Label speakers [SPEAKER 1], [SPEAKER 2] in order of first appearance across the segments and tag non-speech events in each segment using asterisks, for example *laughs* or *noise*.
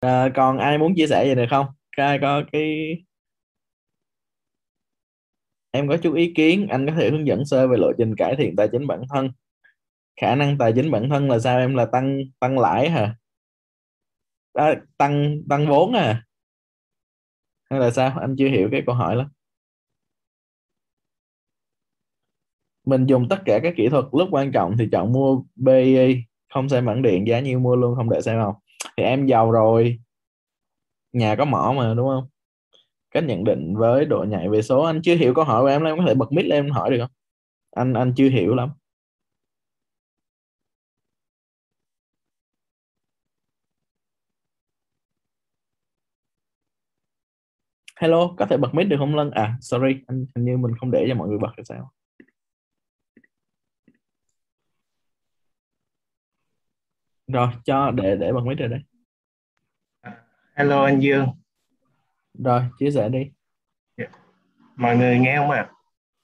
[SPEAKER 1] à, còn ai muốn chia sẻ gì được không? Ai có cái em có chút ý kiến anh có thể hướng dẫn sơ về lộ trình cải thiện tài chính bản thân. Khả năng tài chính bản thân là sao? Em là tăng tăng lãi hả? À, tăng tăng vốn à? Hay là sao? Anh chưa hiểu cái câu hỏi lắm mình dùng tất cả các kỹ thuật lúc quan trọng thì chọn mua BI không xem bản điện giá nhiêu mua luôn không để xem không thì em giàu rồi. Nhà có mỏ mà, đúng không? Cách nhận định với độ nhạy về số. Anh chưa hiểu câu hỏi của em em có thể bật mic lên em hỏi được không? Anh anh chưa hiểu lắm. Hello, có thể bật mic được không Lân? À sorry, anh, hình như mình không để cho mọi người bật hay sao? Rồi cho để để bật mic rồi đấy
[SPEAKER 2] hello anh Dương.
[SPEAKER 1] Rồi chia sẻ đi.
[SPEAKER 2] Mọi người nghe không ạ?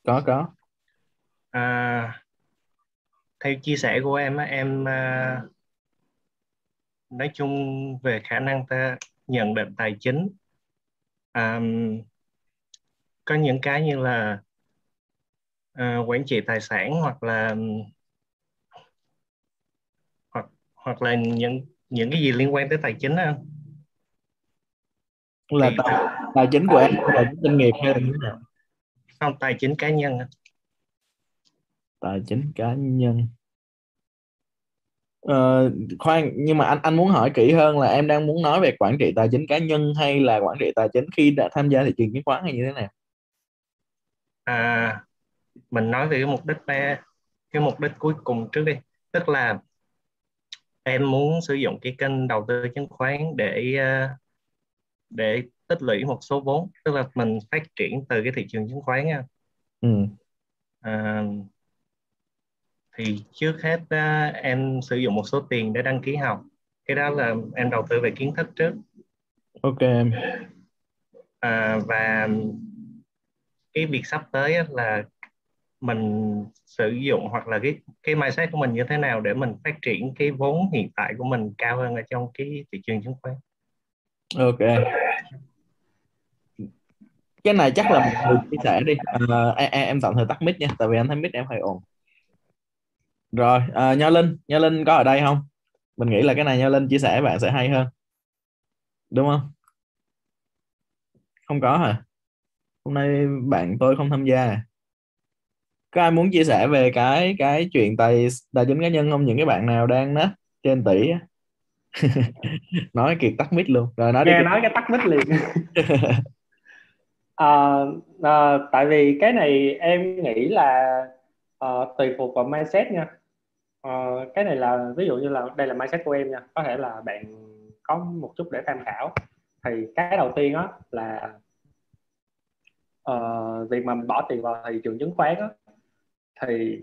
[SPEAKER 1] Có có.
[SPEAKER 2] À, theo chia sẻ của em á em à, nói chung về khả năng ta nhận định tài chính à, có những cái như là à, quản trị tài sản hoặc là hoặc là những những cái gì liên quan tới tài chính á
[SPEAKER 1] là
[SPEAKER 2] thì
[SPEAKER 1] tài, tài chính của em là doanh nghiệp hay là như nào?
[SPEAKER 2] Không tài chính cá nhân
[SPEAKER 1] tài chính cá nhân. Ờ, khoan nhưng mà anh anh muốn hỏi kỹ hơn là em đang muốn nói về quản trị tài chính cá nhân hay là quản trị tài chính khi đã tham gia thị trường chứng khoán hay như thế nào?
[SPEAKER 2] À, mình nói về cái mục đích cái mục đích cuối cùng trước đi. Tức là em muốn sử dụng cái kênh đầu tư chứng khoán để ờ, để tích lũy một số vốn tức là mình phát triển từ cái thị trường chứng khoán nha.
[SPEAKER 1] ừ.
[SPEAKER 2] À, thì trước hết á, em sử dụng một số tiền để đăng ký học cái đó là em đầu tư về kiến thức trước
[SPEAKER 1] ok em
[SPEAKER 2] à, và cái việc sắp tới là mình sử dụng hoặc là cái cái mindset của mình như thế nào để mình phát triển cái vốn hiện tại của mình cao hơn ở trong cái thị trường chứng khoán?
[SPEAKER 1] Ok. Cái này chắc là một người chia sẻ đi. À, em, em tạm thời tắt mic nha tại vì anh thấy mic em hơi ồn. Rồi à, Nho Linh Nho Linh có ở đây không? Mình nghĩ là cái này Nho Linh chia sẻ bạn sẽ hay hơn. Đúng không? Không có hả? Hôm nay bạn tôi không tham gia à? Có ai muốn chia sẻ về cái cái chuyện tài tài chính cá nhân không? Những cái bạn nào đang nết trên tỷ *laughs* nói kiệt tắt mic luôn. Rồi nói đi.
[SPEAKER 3] Nghe nói cái tắt mic liền. *laughs* À, à, tại vì cái này em nghĩ là à, tùy thuộc vào mindset nha. À, cái này là ví dụ như là đây là mindset của em nha. Có thể là bạn có một chút để tham khảo. Thì cái đầu tiên á là uh, việc mà bỏ tiền vào thị trường chứng khoán á thì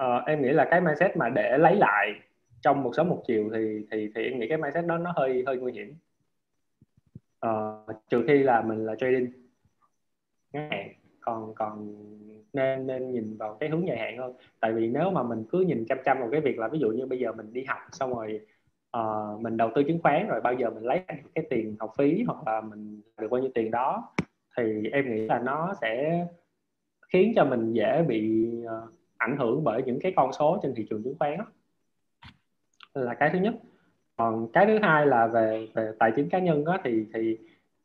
[SPEAKER 3] uh, em nghĩ là cái mindset mà để lấy lại trong một sớm một chiều thì thì thì em nghĩ cái mindset đó nó hơi hơi nguy hiểm. Uh, trừ khi là mình là trading ngắn hạn còn còn nên nên nhìn vào cái hướng dài hạn hơn tại vì nếu mà mình cứ nhìn chăm chăm vào cái việc là ví dụ như bây giờ mình đi học xong rồi uh, mình đầu tư chứng khoán rồi bao giờ mình lấy cái tiền học phí hoặc là mình được bao nhiêu tiền đó thì em nghĩ là nó sẽ khiến cho mình dễ bị uh, ảnh hưởng bởi những cái con số trên thị trường chứng khoán đó. là cái thứ nhất. Còn cái thứ hai là về về tài chính cá nhân đó thì thì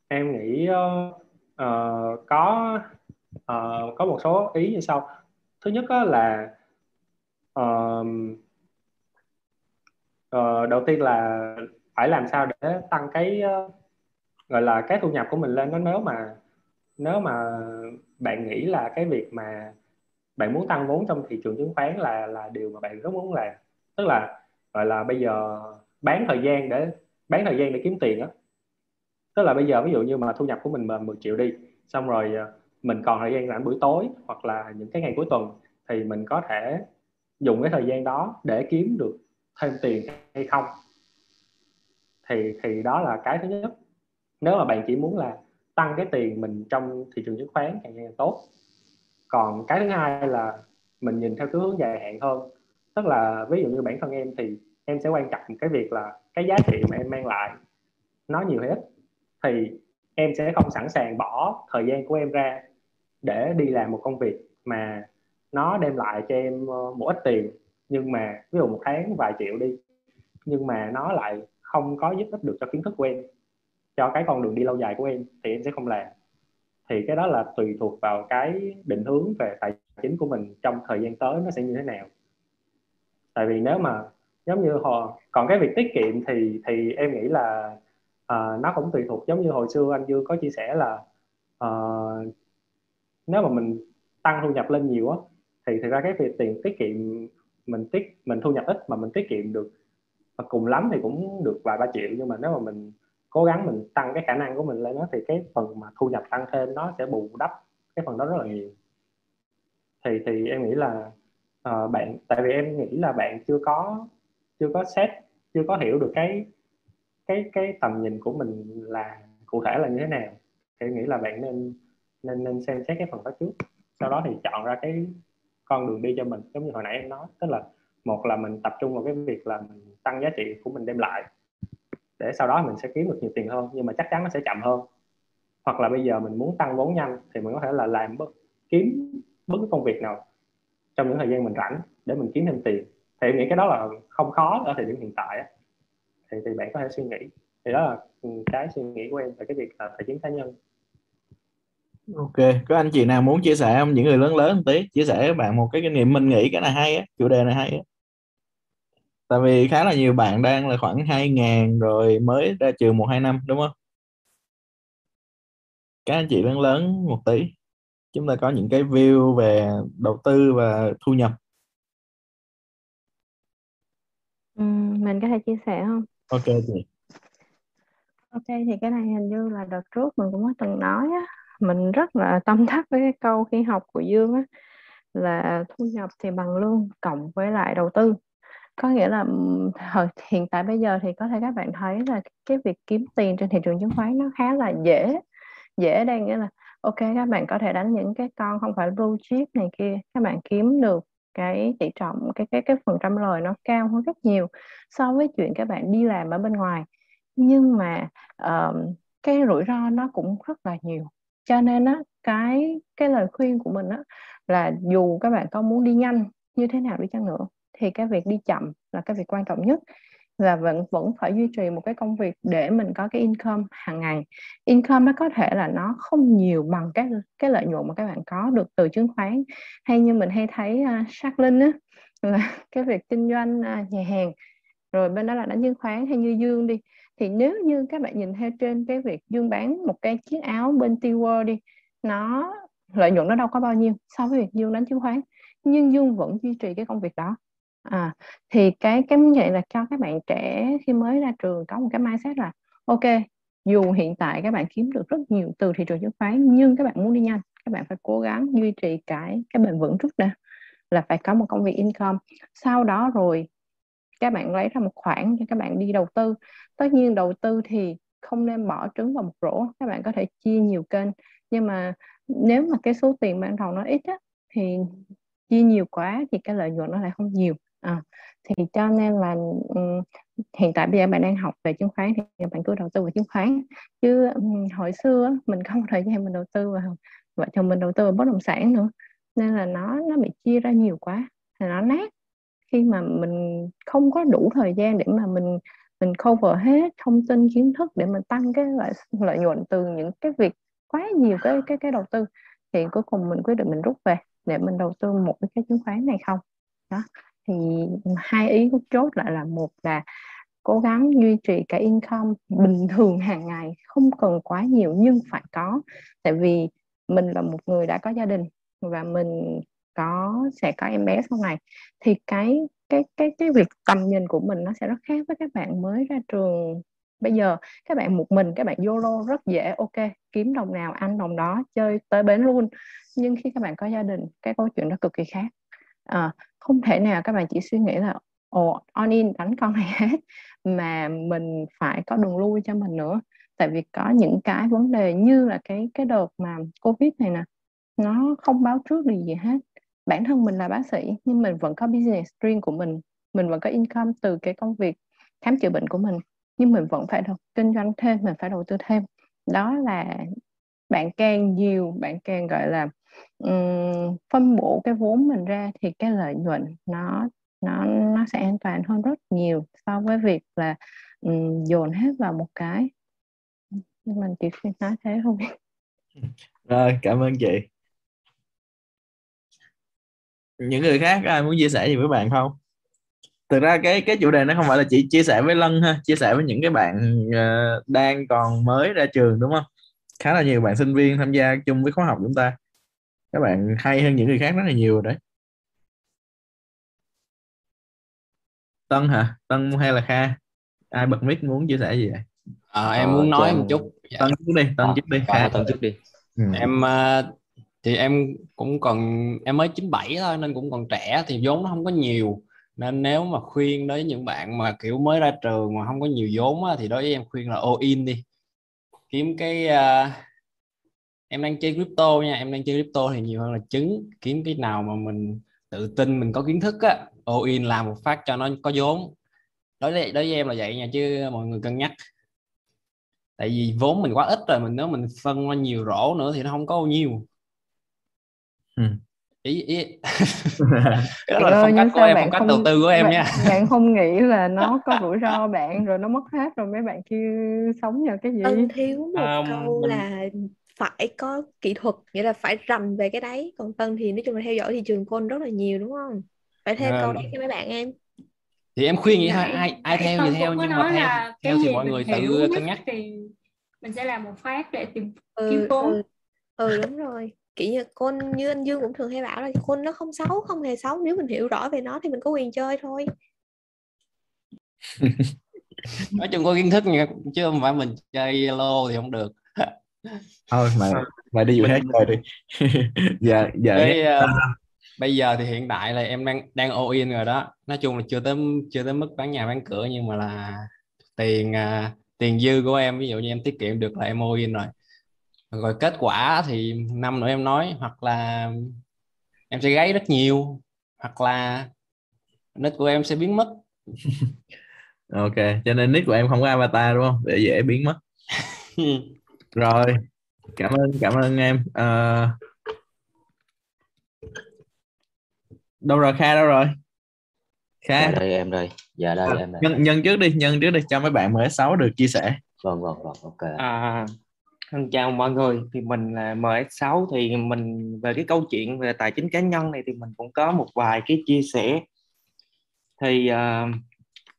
[SPEAKER 3] em nghĩ uh, uh, có uh, có một số ý như sau. Thứ nhất là uh, uh, đầu tiên là phải làm sao để tăng cái uh, gọi là cái thu nhập của mình lên nó nếu mà nếu mà bạn nghĩ là cái việc mà bạn muốn tăng vốn trong thị trường chứng khoán là là điều mà bạn rất muốn làm? Tức là, gọi là bây giờ bán thời gian để, bán thời gian để kiếm tiền á. Tức là bây giờ ví dụ như mà thu nhập của mình mà 10 triệu đi, xong rồi ờ, mình còn thời gian rảnh buổi tối hoặc là những cái ngày cuối tuần, thì mình có thể dùng cái thời gian đó để kiếm được thêm tiền hay không? Thì thì đó là cái thứ nhất. Nếu mà bạn chỉ muốn là tăng cái tiền mình trong thị trường chứng khoán càng ngày càng tốt. Còn cái thứ hai là mình nhìn theo cái hướng dài hạn hơn. Tức là ví dụ như bản thân em thì em sẽ quan trọng cái việc là cái giá trị mà em mang lại nó nhiều hay ít. Thì em sẽ không sẵn sàng bỏ thời gian của em ra để đi làm một công việc mà nó đem lại cho em ờ, một ít tiền. Nhưng mà ví dụ một tháng vài triệu đi, nhưng mà nó lại không có giúp ích được cho kiến thức của em cho cái con đường đi lâu dài của em thì em sẽ không làm. Thì cái đó là tùy thuộc vào cái định hướng về tài chính của mình trong thời gian tới nó sẽ như thế nào. Tại vì nếu mà giống như họ còn cái việc tiết kiệm thì thì em nghĩ là uh, nó cũng tùy thuộc. Giống như hồi xưa anh Dương có chia sẻ là uh, nếu mà mình tăng thu nhập lên nhiều á thì thực ra cái việc tiền tiết kiệm mình tiết mình thu nhập ít mà mình tiết kiệm được và cùng lắm thì cũng được vài ba triệu. Nhưng mà nếu mà mình cố gắng mình tăng cái khả năng của mình lên đó thì cái phần mà thu nhập tăng thêm nó sẽ bù đắp cái phần đó rất là nhiều. Thì thì em nghĩ là uh, bạn tại vì em nghĩ là bạn chưa có chưa có xét chưa có hiểu được cái cái cái tầm nhìn của mình là cụ thể là như thế nào thì em nghĩ là bạn nên nên nên xem xét cái phần đó trước. Sau đó thì chọn ra cái con đường đi cho mình giống như hồi nãy em nói. Tức là một là mình tập trung vào cái việc là mình tăng giá trị của mình đem lại để sau đó mình sẽ kiếm được nhiều tiền hơn, nhưng mà chắc chắn nó sẽ chậm hơn. Hoặc là bây giờ mình muốn tăng vốn nhanh thì mình có thể là làm bất, kiếm bất cứ công việc nào trong những thời gian mình rảnh để mình kiếm thêm tiền. Thì em nghĩ cái đó là không khó ở thời điểm hiện tại thì thì bạn có thể suy nghĩ. Thì đó là ừ, cái suy nghĩ của em về cái việc là tài chính cá nhân.
[SPEAKER 1] Ok, có anh chị nào muốn chia sẻ không? Những người lớn lớn một tí, chia sẻ với bạn một cái kinh nghiệm mình nghĩ cái này hay á, chủ đề này hay á tại vì khá là nhiều bạn đang là khoảng hai ngàn rồi mới ra trường một hai năm đúng không? Các anh chị lớn lớn một tí. Chúng ta có những cái view về đầu tư và thu nhập.
[SPEAKER 4] Ừ, mình có thể chia sẻ không?
[SPEAKER 1] Ok chị.
[SPEAKER 4] Ok thì cái này hình như là đợt trước mình cũng có từng nói á. Mình rất là tâm đắc với cái câu khi học của Dương á là thu nhập thì bằng lương cộng với lại đầu tư có nghĩa là hiện tại bây giờ thì có thể các bạn thấy là cái việc kiếm tiền trên thị trường chứng khoán nó khá là dễ. Dễ đây nghĩa là ok các bạn có thể đánh những cái con không phải blue chip này kia các bạn kiếm được cái tỷ trọng cái cái cái phần trăm lời nó cao hơn rất nhiều so với chuyện các bạn đi làm ở bên ngoài. Nhưng mà uh, cái rủi ro nó cũng rất là nhiều. Cho nên á cái cái lời khuyên của mình á là dù các bạn có muốn đi nhanh như thế nào đi chăng nữa thì cái việc đi chậm là cái việc quan trọng nhất và vẫn vẫn phải duy trì một cái công việc để mình có cái income hàng ngày. Income nó có thể là nó không nhiều bằng cái cái lợi nhuận mà các bạn có được từ chứng khoán. Hay như mình hay thấy uh, Shark Linh á là *laughs* cái việc kinh doanh uh, nhà hàng rồi bên đó là đánh chứng khoán hay như Dương đi. Thì nếu như các bạn nhìn theo trên cái việc Dương bán một cái chiếc áo bên T-World đi nó lợi nhuận nó đâu có bao nhiêu so với việc Dương đánh chứng khoán nhưng Dương vẫn duy trì cái công việc đó à thì cái cái như vậy là cho các bạn trẻ khi mới ra trường có một cái mindset là ok dù hiện tại các bạn kiếm được rất nhiều từ thị trường chứng khoán nhưng các bạn muốn đi nhanh các bạn phải cố gắng duy trì cái cái bền vững trước đã là phải có một công việc income. Sau đó rồi các bạn lấy ra một khoản cho các bạn đi đầu tư. Tất nhiên đầu tư thì không nên bỏ trứng vào một rổ các bạn có thể chia nhiều kênh. Nhưng mà nếu mà cái số tiền ban đầu nó ít á, thì chia nhiều quá thì cái lợi nhuận nó lại không nhiều à, thì cho nên là um, hiện tại bây giờ bạn đang học về chứng khoán thì bạn cứ đầu tư vào chứng khoán. Chứ um, hồi xưa mình không có thời gian mình đầu tư vào vợ chồng mình đầu tư vào bất động sản nữa nên là nó nó bị chia ra nhiều quá thì nó nát. Khi mà mình không có đủ thời gian để mà mình mình cover hết thông tin kiến thức để mình tăng cái lợi lợi nhuận từ những cái việc quá nhiều cái cái cái đầu tư thì cuối cùng mình quyết định mình rút về để mình đầu tư một cái chứng khoán này không? Đó thì hai ý chốt lại là một là cố gắng duy trì cái income bình thường hàng ngày không cần quá nhiều nhưng phải có. Tại vì mình là một người đã có gia đình và mình có sẽ có em bé sau này thì cái cái cái cái việc tầm nhìn của mình nó sẽ rất khác với các bạn mới ra trường bây giờ. Các bạn một mình các bạn YOLO rất dễ ok kiếm đồng nào ăn đồng đó chơi tới bến luôn. Nhưng khi các bạn có gia đình cái câu chuyện đó cực kỳ khác. À, không thể nào các bạn chỉ suy nghĩ là, ồ on in đánh con này hết, mà mình phải có đường lui cho mình nữa. Tại vì có những cái vấn đề như là cái cái đợt mà covid này nè, nó không báo trước được gì hết. Bản thân mình là bác sĩ, nhưng mình vẫn có business riêng của mình mình vẫn có income từ cái công việc khám chữa bệnh của mình, nhưng mình vẫn phải đầu, kinh doanh thêm, mình phải đầu tư thêm. Đó là bạn càng nhiều, bạn càng, gọi là um, phân bổ cái vốn mình ra thì cái lợi nhuận nó nó nó sẽ an toàn hơn rất nhiều so với việc là um, dồn hết vào một cái. Nhưng mình chỉ nói thế không? *laughs*
[SPEAKER 1] Rồi cảm ơn chị. Những người khác ai muốn chia sẻ gì với bạn không? Thực ra cái cái chủ đề nó không phải là chỉ chia sẻ với lân ha chia sẻ với những cái bạn uh, đang còn mới ra trường đúng không? Khá là nhiều bạn sinh viên tham gia chung với khóa học chúng ta các bạn hay hơn những người khác rất là nhiều rồi đấy. Tân hả? Tân hay là Kha? Ai bật mic muốn chia sẻ gì vậy?
[SPEAKER 5] À, em muốn nói em... một chút.
[SPEAKER 1] Dạ. Tân trước đi Tân à, trước đi
[SPEAKER 5] Kha. Tân trước đi. Ừ. em uh, thì em cũng còn em mới 97 thôi nên cũng còn trẻ thì vốn nó không có nhiều. Nên nếu mà khuyên đối với những bạn mà kiểu mới ra trường mà không có nhiều vốn á, thì đối với em khuyên là all in đi. Kiếm cái uh, em đang chơi crypto nha em đang chơi crypto thì nhiều hơn là trứng. Kiếm cái nào mà mình tự tin mình có kiến thức á all in làm một phát cho nó có vốn. Đối với đối với em là vậy nha chứ mọi người cân nhắc. Tại vì vốn mình quá ít rồi mình nếu mình phân nó nhiều rổ nữa thì nó không có bao nhiêu. Ừ. ý ý. *laughs*
[SPEAKER 4] Đó là phong cách của em phong cách không, đầu tư của em bạn, nha. *laughs* bạn không nghĩ là nó *laughs* có rủi ro bạn rồi nó mất hết rồi mấy bạn kia sống nhờ cái gì?
[SPEAKER 6] Ân thiếu một um, câu mình... là phải có kỹ thuật nghĩa là phải rành về cái đấy. Còn tân thì nói chung là theo dõi thị trường côn rất là nhiều đúng không? Phải um, câu đấy cho mấy bạn em.
[SPEAKER 5] Thì em khuyên vậy thôi ai ai theo thì theo nhưng mà theo theo thì mọi người tự cân nhắc.
[SPEAKER 7] thì mình sẽ làm một phát để tìm
[SPEAKER 6] ừ, kiếm vốn. ừ, ừ đúng rồi. Kiểu như côn như anh Dương cũng thường hay bảo là côn nó không xấu không hề xấu. Nếu mình hiểu rõ về nó thì mình có quyền chơi thôi. *laughs*
[SPEAKER 5] Nói chung có kiến thức nha chứ không phải mình chơi lô thì không được
[SPEAKER 1] thôi mà mà đi vụ khác rồi đi. Giờ *laughs* giờ
[SPEAKER 5] Cái, uh, bây giờ thì hiện tại là em đang đang all in rồi đó. Nói chung là chưa tới chưa tới mức bán nhà bán cửa nhưng mà là tiền uh, tiền dư của em ví dụ như em tiết kiệm được là em all in rồi. Rồi kết quả thì năm nữa em nói hoặc là em sẽ gáy rất nhiều hoặc là nick của em sẽ biến mất. *laughs*
[SPEAKER 1] Ok cho nên nick của em không có avatar đúng không? Để dễ biến mất *laughs* rồi. Cảm ơn cảm ơn em. Uh... đâu rồi kha đâu rồi?
[SPEAKER 8] Kha? Dạ đây em đây. Dạ đây à, em đây.
[SPEAKER 1] nhân, nhân trước đi nhân trước đi cho mấy bạn ms6 được chia sẻ.
[SPEAKER 8] Vâng vâng vâng ok.
[SPEAKER 9] À, chào mọi người. Thì mình là ms6 thì mình về cái câu chuyện về tài chính cá nhân này thì mình cũng có một vài cái chia sẻ. Thì uh,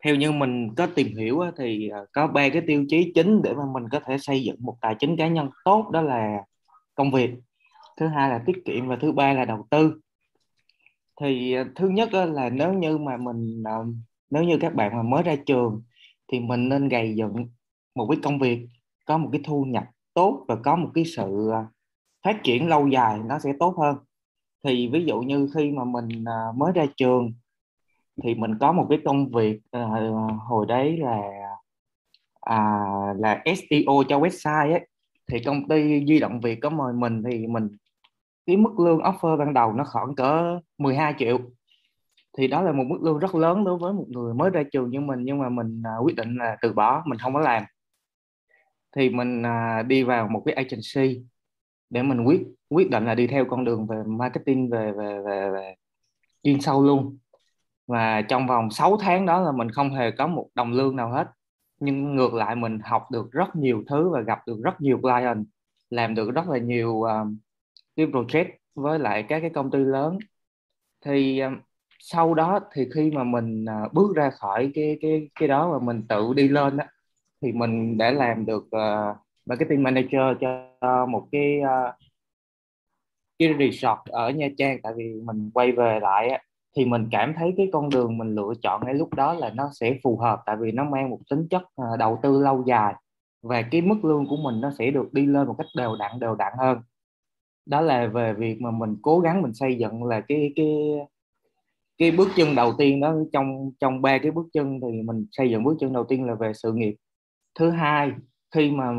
[SPEAKER 9] theo như mình có tìm hiểu thì à, có ba cái tiêu chí chính để mà mình có thể xây dựng một tài chính cá nhân tốt, đó là công việc, thứ hai là tiết kiệm và thứ ba là đầu tư. Thì à, thứ nhất là nếu như mà mình à, nếu như các bạn mà mới ra trường thì mình nên gầy dựng một cái công việc có một cái thu nhập tốt và có một cái sự phát triển lâu dài nó sẽ tốt hơn. Thì ví dụ như khi mà mình mới ra trường thì mình có một cái công việc uh, hồi đấy là à, là SEO cho website ấy. Thì công ty di động Việt có mời mình thì mình cái mức lương offer ban đầu nó khoảng cỡ 12 triệu. Thì đó là một mức lương rất lớn đối với một người mới ra trường như mình nhưng mà mình uh, quyết định là từ bỏ mình không có làm. Thì mình uh, đi vào một cái agency để mình quyết quyết định là đi theo con đường về marketing về về về, về chuyên sâu luôn và trong vòng 6 tháng đó là mình không hề có một đồng lương nào hết. Nhưng ngược lại mình học được rất nhiều thứ và gặp được rất nhiều client làm được rất là nhiều uh, cái project với lại các cái công ty lớn. Thì um, sau đó thì khi mà mình uh, bước ra khỏi cái cái cái đó và mình tự đi lên đó, thì mình đã làm được uh, marketing manager cho một cái uh, cái resort ở Nha Trang. Tại vì mình quay về lại thì mình cảm thấy cái con đường mình lựa chọn ngay lúc đó là nó sẽ phù hợp tại vì nó mang một tính chất ờ, đầu tư lâu dài và cái mức lương của mình nó sẽ được đi lên một cách đều đặn đều đặn hơn. Đó là về việc mà mình cố gắng mình xây dựng là cái cái cái bước chân đầu tiên đó. Trong trong ba cái bước chân thì mình xây dựng bước chân đầu tiên là về sự nghiệp. Thứ hai khi mà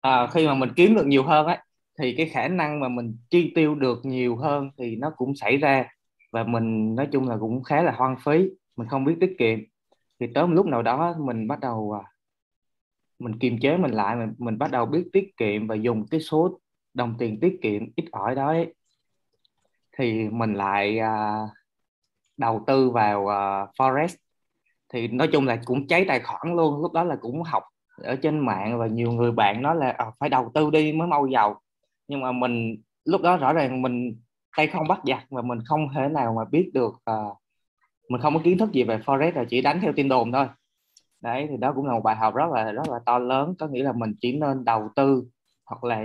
[SPEAKER 9] à, khi mà mình kiếm được nhiều hơn ấy thì cái khả năng mà mình chi tiêu được nhiều hơn thì nó cũng xảy ra và mình nói chung là cũng khá là hoang phí mình không biết tiết kiệm. Thì tới một lúc nào đó mình bắt đầu à, mình kiềm chế mình lại mình, mình bắt đầu biết tiết kiệm và dùng cái số đồng tiền tiết kiệm ít ỏi đó ấy, thì mình lại à, đầu tư vào à, forex. Thì nói chung là cũng cháy tài khoản luôn lúc đó là cũng học ở trên mạng và nhiều người bạn nói là à, phải đầu tư đi mới mau giàu. Nhưng mà mình lúc đó rõ ràng mình tay không bắt dạ, giặc và mình không thể nào mà biết được uh, mình không có kiến thức gì về forex là chỉ đánh theo tin đồn thôi. Đấy thì đó cũng là một bài học rất là rất là to lớn có nghĩa là mình chỉ nên đầu tư hoặc là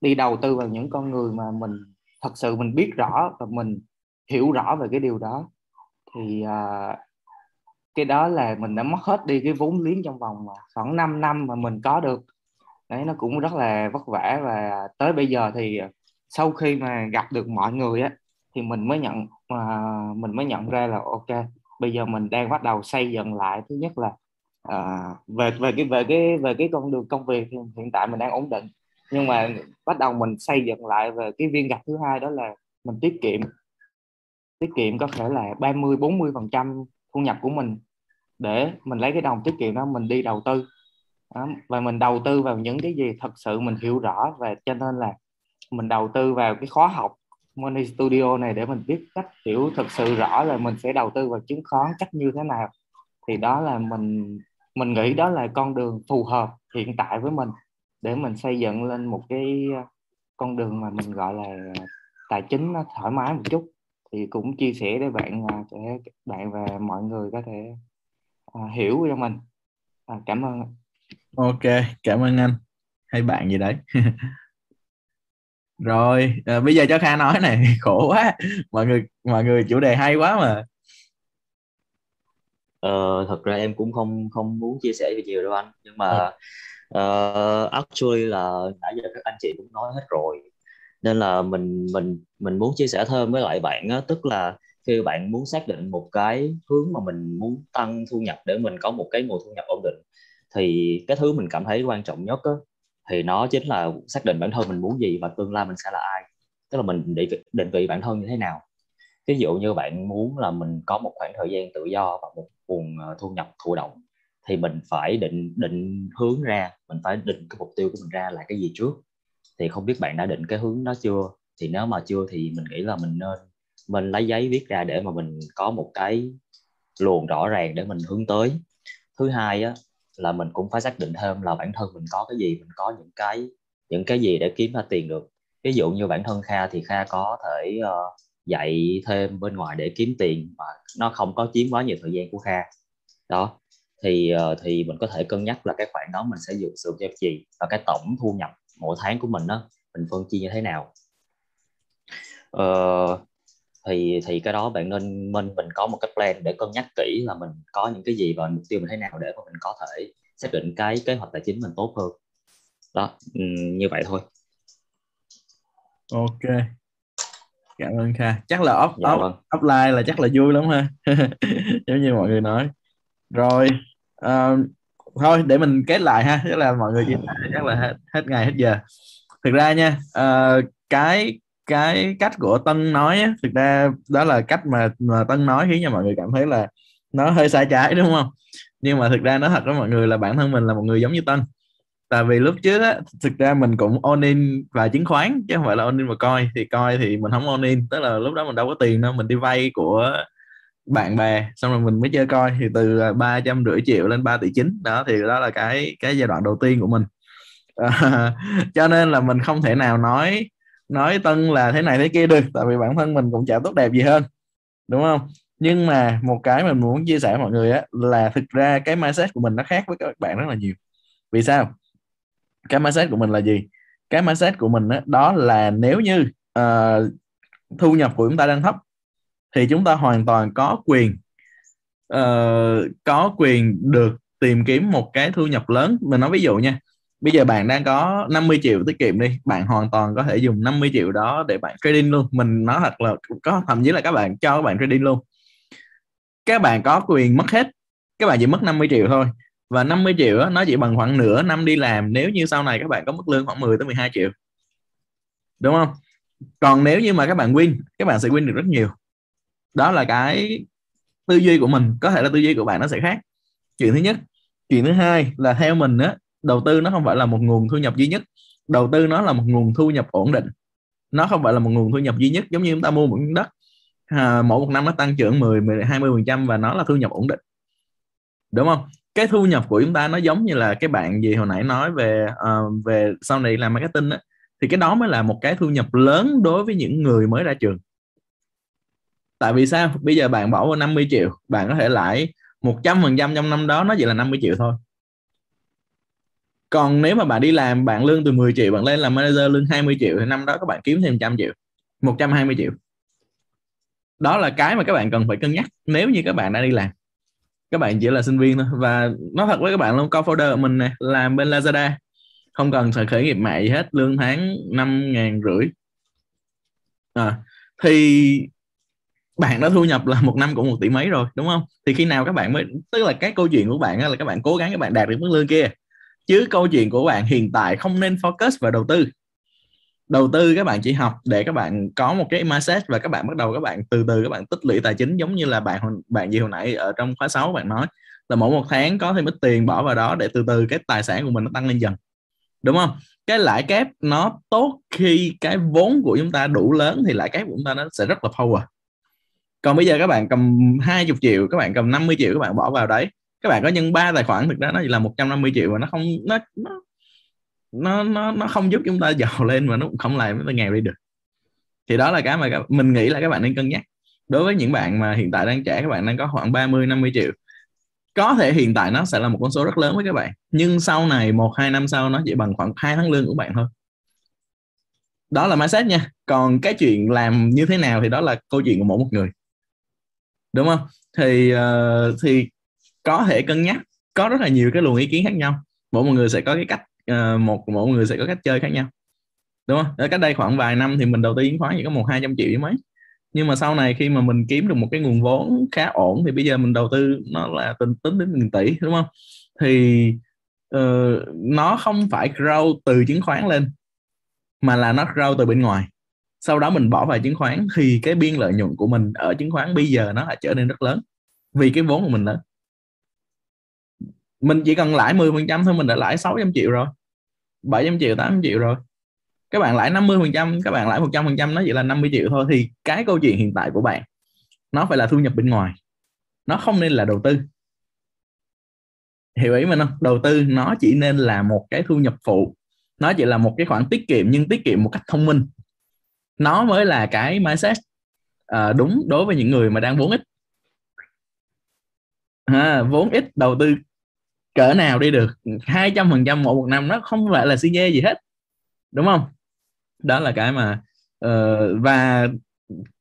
[SPEAKER 9] đi đầu tư vào những con người mà mình thật sự mình biết rõ và mình hiểu rõ về cái điều đó. Thì uh, cái đó là mình đã mất hết đi cái vốn liếng trong vòng ờ, khoảng 5 năm mà mình có được. Đấy nó cũng rất là vất vả và tới bây giờ thì sau khi mà gặp được mọi người á thì mình mới nhận uh, mình mới nhận ra là ok bây giờ mình đang bắt đầu xây dựng lại. Thứ nhất là uh, về về cái về cái về cái con đường công việc thì hiện tại mình đang ổn định. Nhưng mà bắt đầu mình xây dựng lại về cái viên gạch thứ hai đó là mình tiết kiệm. Tiết kiệm có thể là 30 40 phần trăm thu nhập của mình để mình lấy cái đồng tiết kiệm đó mình đi đầu tư. Đó. và mình đầu tư vào những cái gì thật sự mình hiểu rõ. Và cho nên là mình đầu tư vào cái khóa học Money Studio này để mình biết cách hiểu thật sự rõ là mình sẽ đầu tư vào chứng khoán cách như thế nào. Thì đó là mình mình nghĩ đó là con đường phù hợp hiện tại với mình để mình xây dựng lên một cái ờ, con đường mà mình gọi là tài chính nó thoải mái một chút. Thì cũng chia sẻ để bạn ờ, để bạn và mọi người có thể uh, hiểu cho mình. À, cảm ơn.
[SPEAKER 1] Ok cảm ơn anh. Hay bạn gì đấy. *laughs* rồi à, bây giờ cho kha nói này *laughs* khổ quá. Mọi người mọi người chủ đề hay quá mà.
[SPEAKER 8] Ờ, thật ra em cũng không không muốn chia sẻ nhiều đâu anh. Nhưng mà uh, actually là nãy giờ các anh chị cũng nói hết rồi. Nên là mình mình mình muốn chia sẻ thêm với lại bạn á, tức là khi bạn muốn xác định một cái hướng mà mình muốn tăng thu nhập để mình có một cái nguồn thu nhập ổn định thì cái thứ mình cảm thấy quan trọng nhất á, thì nó chính là xác định bản thân mình muốn gì và tương lai mình sẽ là ai. Tức là mình định định vị bản thân như thế nào. Ví dụ như bạn muốn là mình có một khoảng thời gian tự do và một nguồn ờ, thu nhập thụ động, thì mình phải định định hướng ra, mình phải định cái mục tiêu của mình ra là cái gì trước. Thì không biết bạn đã định cái hướng đó chưa? Thì nếu mà chưa thì mình nghĩ là mình nên, mình lấy giấy viết ra để mà mình có một cái luồng rõ ràng để mình hướng tới. Thứ hai á là mình cũng phải xác định thêm là bản thân mình có cái gì mình có những cái những cái gì để kiếm ra tiền được. Ví dụ như bản thân kha thì kha có thể uh, dạy thêm bên ngoài để kiếm tiền mà nó không có chiếm quá nhiều thời gian của kha. Đó thì uh, thì mình có thể cân nhắc là cái khoản đó mình sẽ dùng sử dụng cho gì và cái tổng thu nhập mỗi tháng của mình đó mình phân chia như thế nào. Uh, thì thì cái đó bạn nên mình mình có một cái plan để cân nhắc kỹ là mình có những cái gì và mục tiêu mình thế nào để mà mình có thể xác định cái kế hoạch tài chính mình tốt hơn. Đó như vậy thôi.
[SPEAKER 1] Ok. Cảm ơn kha. Chắc là off dạ, off, vâng. offline là chắc là vui lắm ha. *laughs* Giống như mọi người nói. Rồi uh, thôi để mình kết lại ha. Tức là mọi người chia chắc là hết, hết ngày hết giờ. Thực ra nha uh, cái cái cách của tân nói á, thực ra đó là cách mà mà tân nói khiến cho mọi người cảm thấy là nó hơi sai trái đúng không? Nhưng mà thực ra nó thật với mọi người là bản thân mình là một người giống như tân. Tại vì lúc trước á thực ra mình cũng on in và chứng khoán chứ không phải là on in và coi thì coi thì mình không on in tức là lúc đó mình đâu có tiền đâu mình đi vay của bạn bè xong rồi mình mới chơi coi thì từ à, ba trăm rưỡi triệu lên 3 tỷ chín. Đó thì đó là cái cái giai đoạn đầu tiên của mình. À, *laughs* cho nên là mình không thể nào nói nói tân là thế này thế kia được tại vì bản thân mình cũng chả tốt đẹp gì hơn đúng không? Nhưng mà một cái mình muốn chia sẻ với mọi người á là thực ra cái mindset của mình nó khác với các bạn rất là nhiều. Vì sao? Cái mindset của mình là gì? Cái mindset của mình á, đó là nếu như uh, thu nhập của chúng ta đang thấp thì chúng ta hoàn toàn có quyền uh, có quyền được tìm kiếm một cái thu nhập lớn. Mình nói ví dụ nha bây giờ bạn đang có 50 triệu tiết kiệm đi bạn hoàn toàn có thể dùng 50 triệu đó để bạn trading luôn. Mình nói thật là có thậm chí là các bạn cho các bạn trading luôn. Các bạn có quyền mất hết các bạn chỉ mất 50 triệu thôi. Và 50 triệu đó, nó chỉ bằng khoảng nửa năm đi làm. Nếu như sau này các bạn có mức lương khoảng 10 tới 12 triệu. Đúng không? Còn nếu như mà các bạn win các bạn sẽ win được rất nhiều. Đó là cái tư duy của mình. Có thể là tư duy của bạn nó sẽ khác. Chuyện thứ nhất. Chuyện thứ hai là theo mình á đầu tư nó không phải là một nguồn thu nhập duy nhất. Đầu tư nó là một nguồn thu nhập ổn định. Nó không phải là một nguồn thu nhập duy nhất. Giống như chúng ta mua một miếng đất à, mỗi một năm nó tăng trưởng 10, 20 phần trăm và nó là thu nhập ổn định. Đúng không? Cái thu nhập của chúng ta nó giống như là cái bạn gì hồi nãy nói về uh, về sau này làm marketing á thì cái đó mới là một cái thu nhập lớn đối với những người mới ra trường. Tại vì sao? Bây giờ bạn bỏ vào 50 triệu bạn có thể lãi 100 phần trăm trong năm đó nó chỉ là 50 triệu thôi còn nếu mà bạn đi làm bạn lương từ 10 triệu bạn lên làm manager lương 20 triệu thì năm đó các bạn kiếm thêm trăm triệu 120 triệu. Đó là cái mà các bạn cần phải cân nhắc nếu như các bạn đã đi làm. Các bạn chỉ là sinh viên thôi. Và nói thật với các bạn luôn co-founder mình này làm bên Lazada không cần phải khởi nghiệp mại gì hết lương tháng năm ngàn rưỡi. À, thì bạn đã thu nhập là một năm cũng một tỷ mấy rồi đúng không? Thì khi nào các bạn mới tức là cái câu chuyện của bạn là các bạn cố gắng các bạn đạt được mức lương kia chứ câu chuyện của bạn hiện tại không nên focus vào đầu tư. Đầu tư các bạn chỉ học để các bạn có một cái mindset và các bạn bắt đầu các bạn từ từ các bạn tích lũy tài chính, giống như là bạn bạn gì hồi nãy ở trong khóa 6 bạn nói, là mỗi một tháng có thêm ít tiền bỏ vào đó để từ từ cái tài sản của mình nó tăng lên dần. Đúng không? Cái lãi kép nó tốt khi cái vốn của chúng ta đủ lớn thì lãi kép của chúng ta nó sẽ rất là power. Còn bây giờ các bạn cầm 20 triệu, các bạn cầm 50 triệu các bạn bỏ vào đấy các bạn có nhân ba tài khoản thực ra nó chỉ là 150 triệu và nó không nó nó nó nó, nó không giúp chúng ta *laughs* giàu lên và nó cũng không làm chúng ta nghèo đi được. Thì đó là cái mà các, mình nghĩ là các bạn nên cân nhắc. Đối với những bạn mà hiện tại đang trẻ các bạn đang có khoảng 30 50 triệu có thể hiện tại nó sẽ là một con số rất lớn với các bạn nhưng sau này một hai năm sau nó chỉ bằng khoảng hai tháng lương của bạn thôi. Đó là mindset nha. Còn cái chuyện làm như thế nào thì đó là câu chuyện của mỗi một người. Đúng không? Thì uh, thì có thể cân nhắc có rất là nhiều cái luồng ý kiến khác nhau. Mỗi một người sẽ có cái cách uh, một mỗi một người sẽ có cách chơi khác nhau. Đúng không? Ở cách đây khoảng vài năm thì mình đầu tư chứng khoán chỉ có một hai trăm triệu mấy. Nhưng mà sau này khi mà mình kiếm được một cái nguồn vốn khá ổn thì bây giờ mình đầu tư nó là tính tính đến nghìn tỷ đúng không? Thì uh, nó không phải grow từ chứng khoán lên mà là nó grow từ bên ngoài. Sau đó mình bỏ vào chứng khoán thì cái biên lợi nhuận của mình ở chứng khoán bây giờ nó lại trở nên rất lớn vì cái vốn của mình lớn mình chỉ cần lãi 10% thôi mình đã lãi 600 triệu rồi. 700 triệu 800 triệu rồi. Các bạn lãi 50 phần trăm các bạn lãi 100 phần trăm nó chỉ là 50 triệu thôi. Thì cái câu chuyện hiện tại của bạn nó phải là thu nhập bên ngoài. Nó không nên là đầu tư. Hiểu ý mình không? Đầu tư nó chỉ nên là một cái thu nhập phụ. Nó chỉ là một cái khoản tiết kiệm nhưng tiết kiệm một cách thông minh. Nó mới là cái mindset uh, đúng đối với những người mà đang vốn ít. À, vốn ít đầu tư cỡ nào đi được. 200 phần trăm một một năm nó không phải là suy nhê gì hết. Đúng không? Đó là cái mà uh, và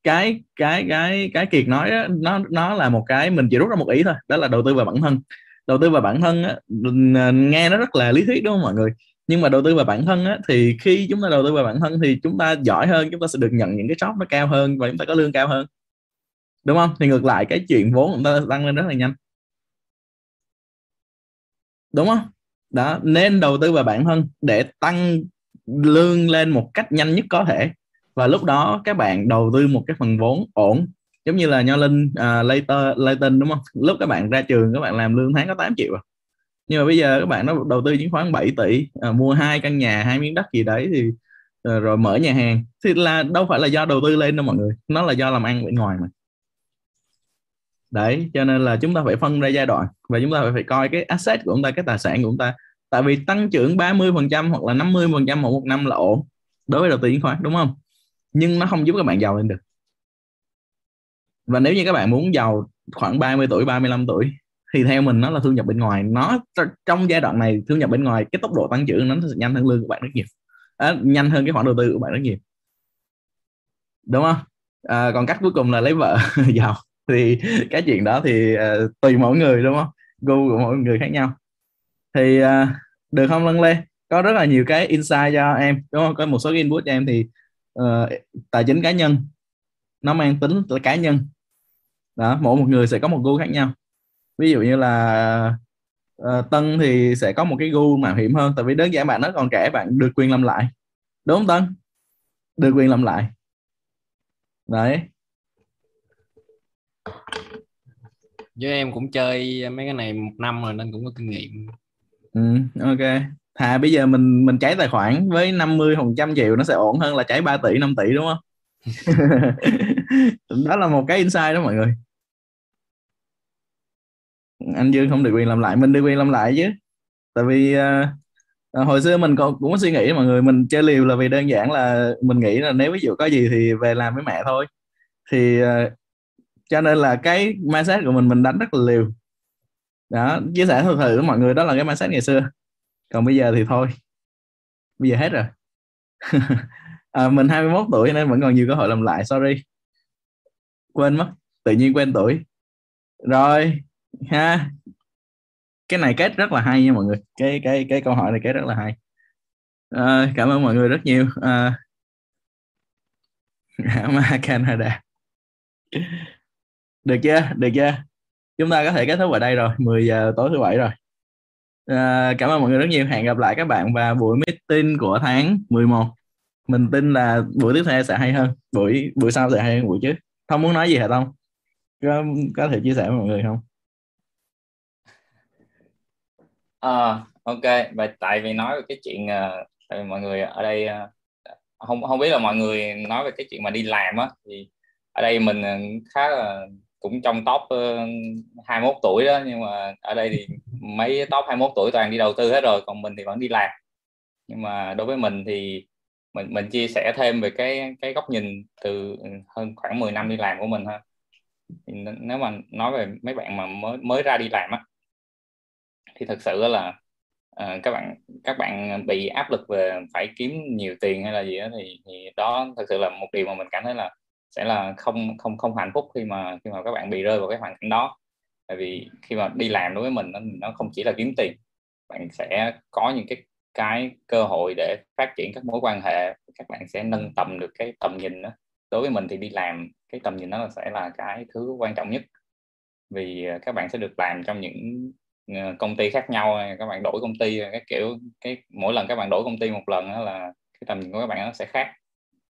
[SPEAKER 1] cái cái cái cái kiệt nói đó, nó nó là một cái mình chỉ rút ra một ý thôi đó là đầu tư vào bản thân. Đầu tư vào bản thân á, nghe nó rất là lý thuyết đúng không mọi người? Nhưng mà đầu tư vào bản thân á, thì khi chúng ta đầu tư vào bản thân thì chúng ta giỏi hơn chúng ta sẽ được nhận những cái job nó cao hơn và chúng ta có lương cao hơn. Đúng không? Thì ngược lại cái chuyện vốn chúng ta tăng lên rất là nhanh đúng không? Đó nên đầu tư vào bản thân để tăng lương lên một cách nhanh nhất có thể. Và lúc đó các bạn đầu tư một cái phần vốn ổn. Giống như là nho linh à, uh, later Layton đúng không? Lúc các bạn ra trường các bạn làm lương tháng có 8 triệu à. nhưng mà bây giờ các bạn nó đầu tư chứng khoán 7 tỷ uh, mua hai căn nhà hai miếng đất gì đấy thì uh, rồi mở nhà hàng. Thì là đâu phải là do đầu tư lên đâu mọi người. Nó là do làm ăn bên ngoài mà đấy cho nên là chúng ta phải phân ra giai đoạn và chúng ta phải, phải coi cái asset của chúng ta cái tài sản của chúng ta. Tại vì tăng trưởng 30% hoặc là 50% một một năm là ổn đối với đầu tư chứng khoán đúng không? Nhưng nó không giúp các bạn giàu lên được. Và nếu như các bạn muốn giàu khoảng 30 tuổi 35 tuổi thì theo mình nó là thu nhập bên ngoài. Nó trong giai đoạn này thu nhập bên ngoài cái tốc độ tăng trưởng nó sẽ nhanh hơn lương của bạn rất nhiều. À, nhanh hơn cái khoản đầu tư của bạn rất nhiều. Đúng không? À, còn cách cuối cùng là lấy vợ *laughs* giàu thì cái chuyện đó thì uh, tùy mỗi người đúng không? Gu của mỗi người khác nhau. Thì uh, được không Lân Lê? Có rất là nhiều cái insight cho em đúng không? Có một số cái input cho em thì uh, tài chính cá nhân nó mang tính là cá nhân. Đó mỗi một người sẽ có một gu khác nhau. Ví dụ như là uh, Tân thì sẽ có một cái gu mạo hiểm hơn tại vì đơn giản bạn nó còn trẻ bạn được quyền làm lại. Đúng không Tân? Được quyền làm lại. Đấy.
[SPEAKER 5] Với em cũng chơi mấy cái này một năm rồi nên cũng có kinh nghiệm.
[SPEAKER 1] Ừ, ok. Thà bây giờ mình mình cháy tài khoản với 50 phần trăm triệu nó sẽ ổn hơn là cháy 3 tỷ 5 tỷ đúng không? *laughs* Đó là một cái insight đó mọi người. Anh Dương không được quyền làm lại mình được quyền làm lại chứ. Tại vì uh, hồi xưa mình còn cũng có suy nghĩ mọi người mình chơi liều là vì đơn giản là mình nghĩ là nếu ví dụ có gì thì về làm với mẹ thôi. Thì uh, cho nên là cái mindset của mình mình đánh rất là liều. Đó chia sẻ thật sự với mọi người đó là cái mindset ngày xưa. Còn bây giờ thì thôi. Bây giờ hết rồi. *laughs* À, mình 21 tuổi nên vẫn còn nhiều cơ hội làm lại sorry. Quên mất tự nhiên quên tuổi. Rồi ha. Cái này kết rất là hay nha mọi người. Cái cái cái câu hỏi này kết rất là hay. À, cảm ơn mọi người rất nhiều. À, *laughs* Canada được chưa? Được chưa? Chúng ta có thể kết thúc ở đây rồi 10 giờ tối thứ bảy rồi. À, cảm ơn mọi người rất nhiều. Hẹn gặp lại các bạn vào buổi meeting của tháng 11 mình tin là buổi tiếp theo sẽ hay hơn. Buổi buổi sau sẽ hay hơn buổi trước. Không muốn nói gì hả không có có thể chia sẻ với mọi người không?
[SPEAKER 10] À, ok. Và tại vì nói về cái chuyện uh, tại vì mọi người ở đây uh, không không biết là mọi người nói về cái chuyện mà đi làm á thì ở đây mình khá là cũng trong top ờ, uh, 21 tuổi đó nhưng mà ở đây thì mấy top 21 tuổi toàn đi đầu tư hết rồi còn mình thì vẫn đi làm. Nhưng mà đối với mình thì mình mình chia sẻ thêm về cái cái góc nhìn từ hơn khoảng 10 năm đi làm của mình ha. Nếu mà nói về mấy bạn mà mới mới ra đi làm á thì thực sự là uh, các bạn các bạn bị áp lực về phải kiếm nhiều tiền hay là gì đó thì thì đó thực sự là một điều mà mình cảm thấy là sẽ là không không không hạnh phúc khi mà khi mà các bạn bị rơi vào cái hoàn cảnh đó. Tại vì khi mà đi làm đối với mình nó, nó không chỉ là kiếm tiền bạn sẽ có những cái cái cơ hội để phát triển các mối quan hệ các bạn sẽ nâng tầm được cái tầm nhìn đó đối với mình thì đi làm cái tầm nhìn đó sẽ là cái thứ quan trọng nhất. Vì à, các bạn sẽ được làm trong những à, công ty khác nhau các bạn đổi công ty cái kiểu cái mỗi lần các bạn đổi công ty một lần đó là cái tầm nhìn của các bạn nó sẽ khác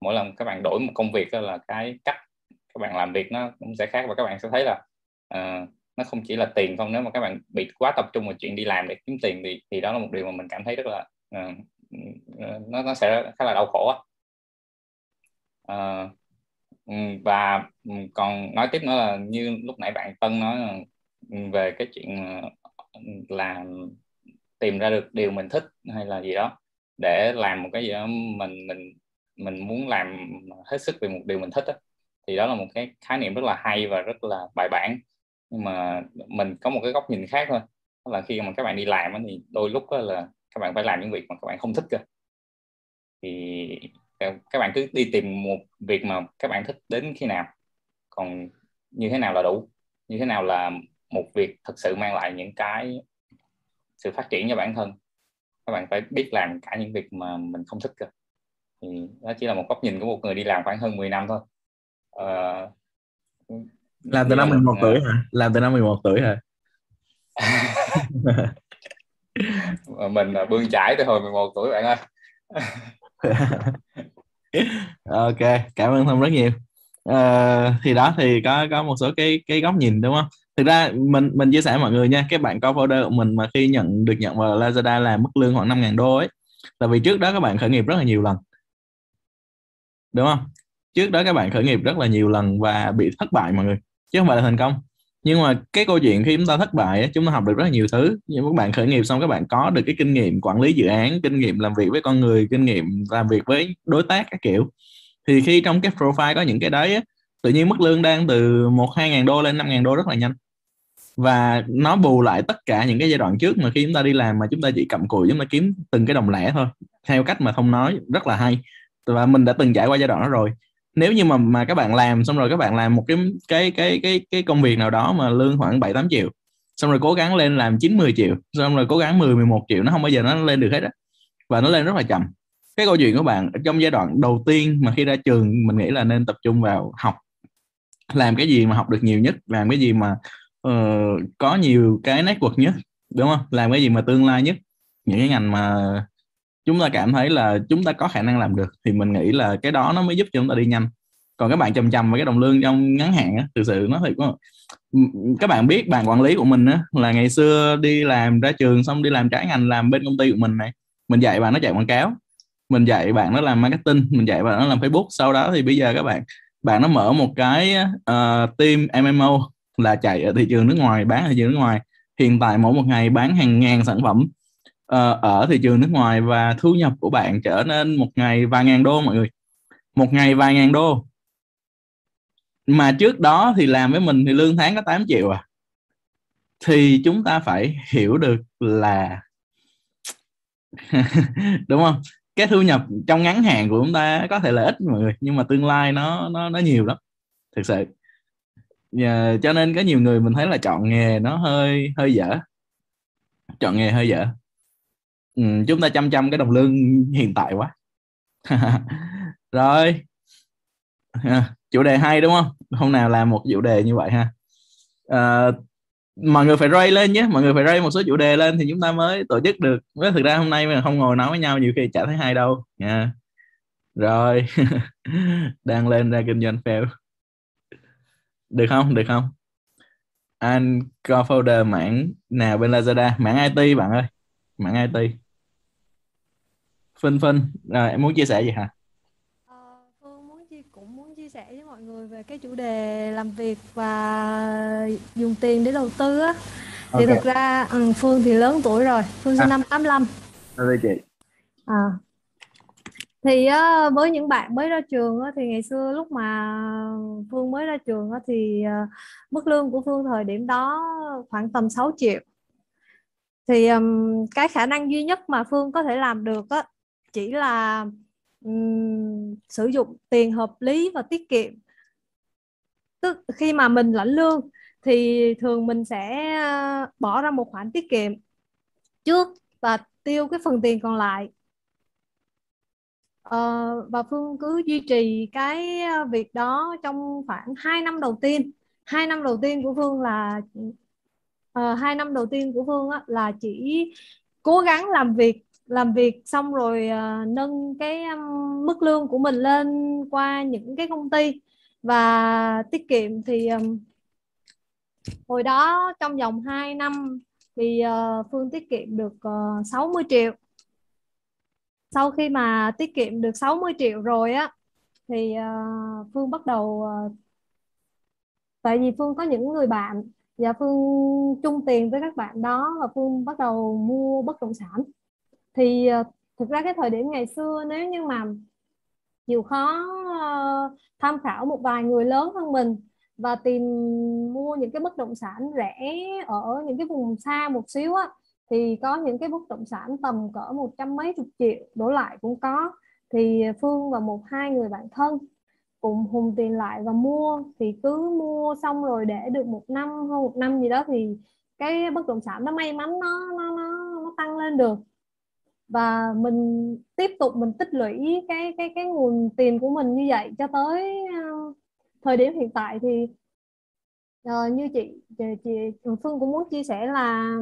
[SPEAKER 10] mỗi lần các bạn đổi một công việc đó là cái cách các bạn làm việc nó cũng sẽ khác và các bạn sẽ thấy là uh, nó không chỉ là tiền không nếu mà các bạn bị quá tập trung vào chuyện đi làm để kiếm tiền thì thì đó là một điều mà mình cảm thấy rất là uh, nó nó sẽ khá là đau khổ uh, và còn nói tiếp nữa là như lúc nãy bạn Tân nói về cái chuyện là tìm ra được điều mình thích hay là gì đó để làm một cái gì đó mình mình mình muốn làm hết sức về một điều mình thích đó, thì đó là một cái khái niệm rất là hay và rất là bài bản. Nhưng mà mình có một cái góc nhìn khác thôi đó là khi mà các bạn đi làm đó, thì đôi lúc là các bạn phải làm những việc mà các bạn không thích cơ. Thì các bạn cứ đi tìm một việc mà các bạn thích đến khi nào còn như thế nào là đủ như thế nào là một việc thực sự mang lại những cái sự phát triển cho bản thân. Các bạn phải biết làm cả những việc mà mình không thích cơ thì đó chỉ là một góc nhìn của một người đi làm khoảng hơn 10 năm thôi. Uh,
[SPEAKER 1] làm từ năm 11 uh, tuổi hả? Làm từ năm 11 tuổi hả? *laughs*
[SPEAKER 10] Mình là bươn trải từ hồi 11 tuổi bạn ơi. *laughs*
[SPEAKER 1] Ok cảm ơn thông rất nhiều. Uh, thì đó thì có có một số cái cái góc nhìn đúng không? Thực ra mình mình chia sẻ mọi người nha các bạn có folder của mình mà khi nhận được nhận vào Lazada là mức lương khoảng 5.000 đô ấy. Là vì trước đó các bạn khởi nghiệp rất là nhiều lần đúng không? Trước đó các bạn khởi nghiệp rất là nhiều lần và bị thất bại mọi người, chứ không phải là thành công. Nhưng mà cái câu chuyện khi chúng ta thất bại chúng ta học được rất là nhiều thứ. Nhưng các bạn khởi nghiệp xong các bạn có được cái kinh nghiệm quản lý dự án, kinh nghiệm làm việc với con người, kinh nghiệm làm việc với đối tác các kiểu. Thì khi trong cái profile có những cái đấy tự nhiên mức lương đang từ một, hai ngàn đô lên năm ngàn đô rất là nhanh. Và nó bù lại tất cả những cái giai đoạn trước mà khi chúng ta đi làm mà chúng ta chỉ cầm cùi, chúng ta kiếm từng cái đồng lẻ thôi, theo cách mà không nói, rất là hay và mình đã từng trải qua giai đoạn đó rồi. Nếu như mà mà các bạn làm xong rồi các bạn làm một cái cái cái cái cái công việc nào đó mà lương khoảng 7 8 triệu xong rồi cố gắng lên làm 9 10 triệu xong rồi cố gắng 10 11 triệu nó không bao giờ nó lên được hết á. Và nó lên rất là chậm. Cái câu chuyện của bạn trong giai đoạn đầu tiên mà khi ra trường mình nghĩ là nên tập trung vào học. Làm cái gì mà học được nhiều nhất làm cái gì mà uh, có nhiều cái network nhất đúng không? Làm cái gì mà tương lai nhất. Những cái ngành mà chúng ta cảm thấy là chúng ta có khả năng làm được thì mình nghĩ là cái đó nó mới giúp cho chúng ta đi nhanh. Còn các bạn chầm chầm với cái đồng lương trong ngắn hạn á thực sự nó thì có ừ, các bạn biết bạn quản lý của mình á là ngày xưa đi làm ra trường xong đi làm trái ngành làm bên công ty của mình này mình dạy bạn nó chạy quảng cáo mình dạy bạn nó làm marketing mình dạy bạn nó làm facebook. Sau đó thì bây giờ các bạn bạn nó mở một cái uh, team MMO là chạy ở thị trường nước ngoài bán ở thị trường nước ngoài. Hiện tại mỗi một ngày bán hàng ngàn sản phẩm. Ờ, ở thị trường nước ngoài và thu nhập của bạn trở nên một ngày vài ngàn đô mọi người. Một ngày vài ngàn đô. Mà trước đó thì làm với mình thì lương tháng có 8 triệu à. Thì chúng ta phải hiểu được là *laughs* đúng không? Cái thu nhập trong ngắn hạn của chúng ta có thể là ít mọi người nhưng mà tương lai nó nó nó nhiều lắm thực sự. Yeah, cho nên có nhiều người mình thấy là chọn nghề nó hơi hơi dở. Chọn nghề hơi dở ừ, chúng ta chăm chăm cái đồng lương hiện tại quá. *laughs* Rồi. À, chủ đề hay đúng không? Hôm nào làm một chủ đề như vậy ha. À, mọi người phải ray lên nhé mọi người phải ray một số chủ đề lên thì chúng ta mới tổ chức được. Với thực ra hôm nay mình không ngồi nói với nhau nhiều khi chả thấy hay đâu. Nha. Rồi. *laughs* Đang lên ra kinh doanh fail. Được không? Được không? Anh có folder mảng nào bên Lazada? Mảng IT bạn ơi. Mảng IT Phân Phân à, em muốn chia sẻ gì hả
[SPEAKER 11] Phương muốn chia cũng muốn chia sẻ với mọi người về cái chủ đề làm việc và dùng tiền để đầu tư á thì
[SPEAKER 1] Ok.
[SPEAKER 11] thực ra ừ, Phương thì lớn tuổi rồi Phương sinh
[SPEAKER 1] À.
[SPEAKER 11] năm 85
[SPEAKER 1] Đây chị
[SPEAKER 11] À. Thì với những bạn mới ra trường á, thì ngày xưa lúc mà Phương mới ra trường á, thì à, mức lương của Phương thời điểm đó khoảng tầm 6 triệu. Thì cái khả năng duy nhất mà Phương có thể làm được á, chỉ là um, sử dụng tiền hợp lý và tiết kiệm. Tức khi mà mình lãnh lương thì thường mình sẽ ờ, bỏ ra một khoản tiết kiệm trước và tiêu cái phần tiền còn lại Ờ, và Phương cứ duy trì cái ờ, việc đó trong khoảng 2 năm đầu tiên. Hai năm đầu tiên của Phương là uh, hai năm đầu tiên của Phương á, là chỉ cố gắng làm việc làm việc xong rồi uh, nâng cái um, mức lương của mình lên qua những cái công ty. Và tiết kiệm thì um, hồi đó trong vòng 2 năm thì uh, Phương tiết kiệm được ờ, uh, 60 triệu. Sau khi mà tiết kiệm được 60 triệu rồi á thì uh, Phương bắt đầu uh, tại vì Phương có những người bạn và Phương chung tiền với các bạn đó và Phương bắt đầu mua bất động sản thì ờ, thực ra cái thời điểm ngày xưa nếu như mà chịu khó ờ, tham khảo một vài người lớn hơn mình và tìm mua những cái bất động sản rẻ ở những cái vùng xa một xíu á thì có những cái bất động sản tầm cỡ một trăm mấy chục triệu đổ lại cũng có. Thì Phương và một hai người bạn thân cùng hùng tiền lại và mua thì cứ mua xong rồi để được một năm hơn một năm gì đó thì cái bất động sản nó may mắn nó nó nó, nó tăng lên được và mình tiếp tục mình tích lũy cái cái cái nguồn tiền của mình như vậy cho tới uh, thời điểm hiện tại thì uh, như chị, chị chị Phương cũng muốn chia sẻ là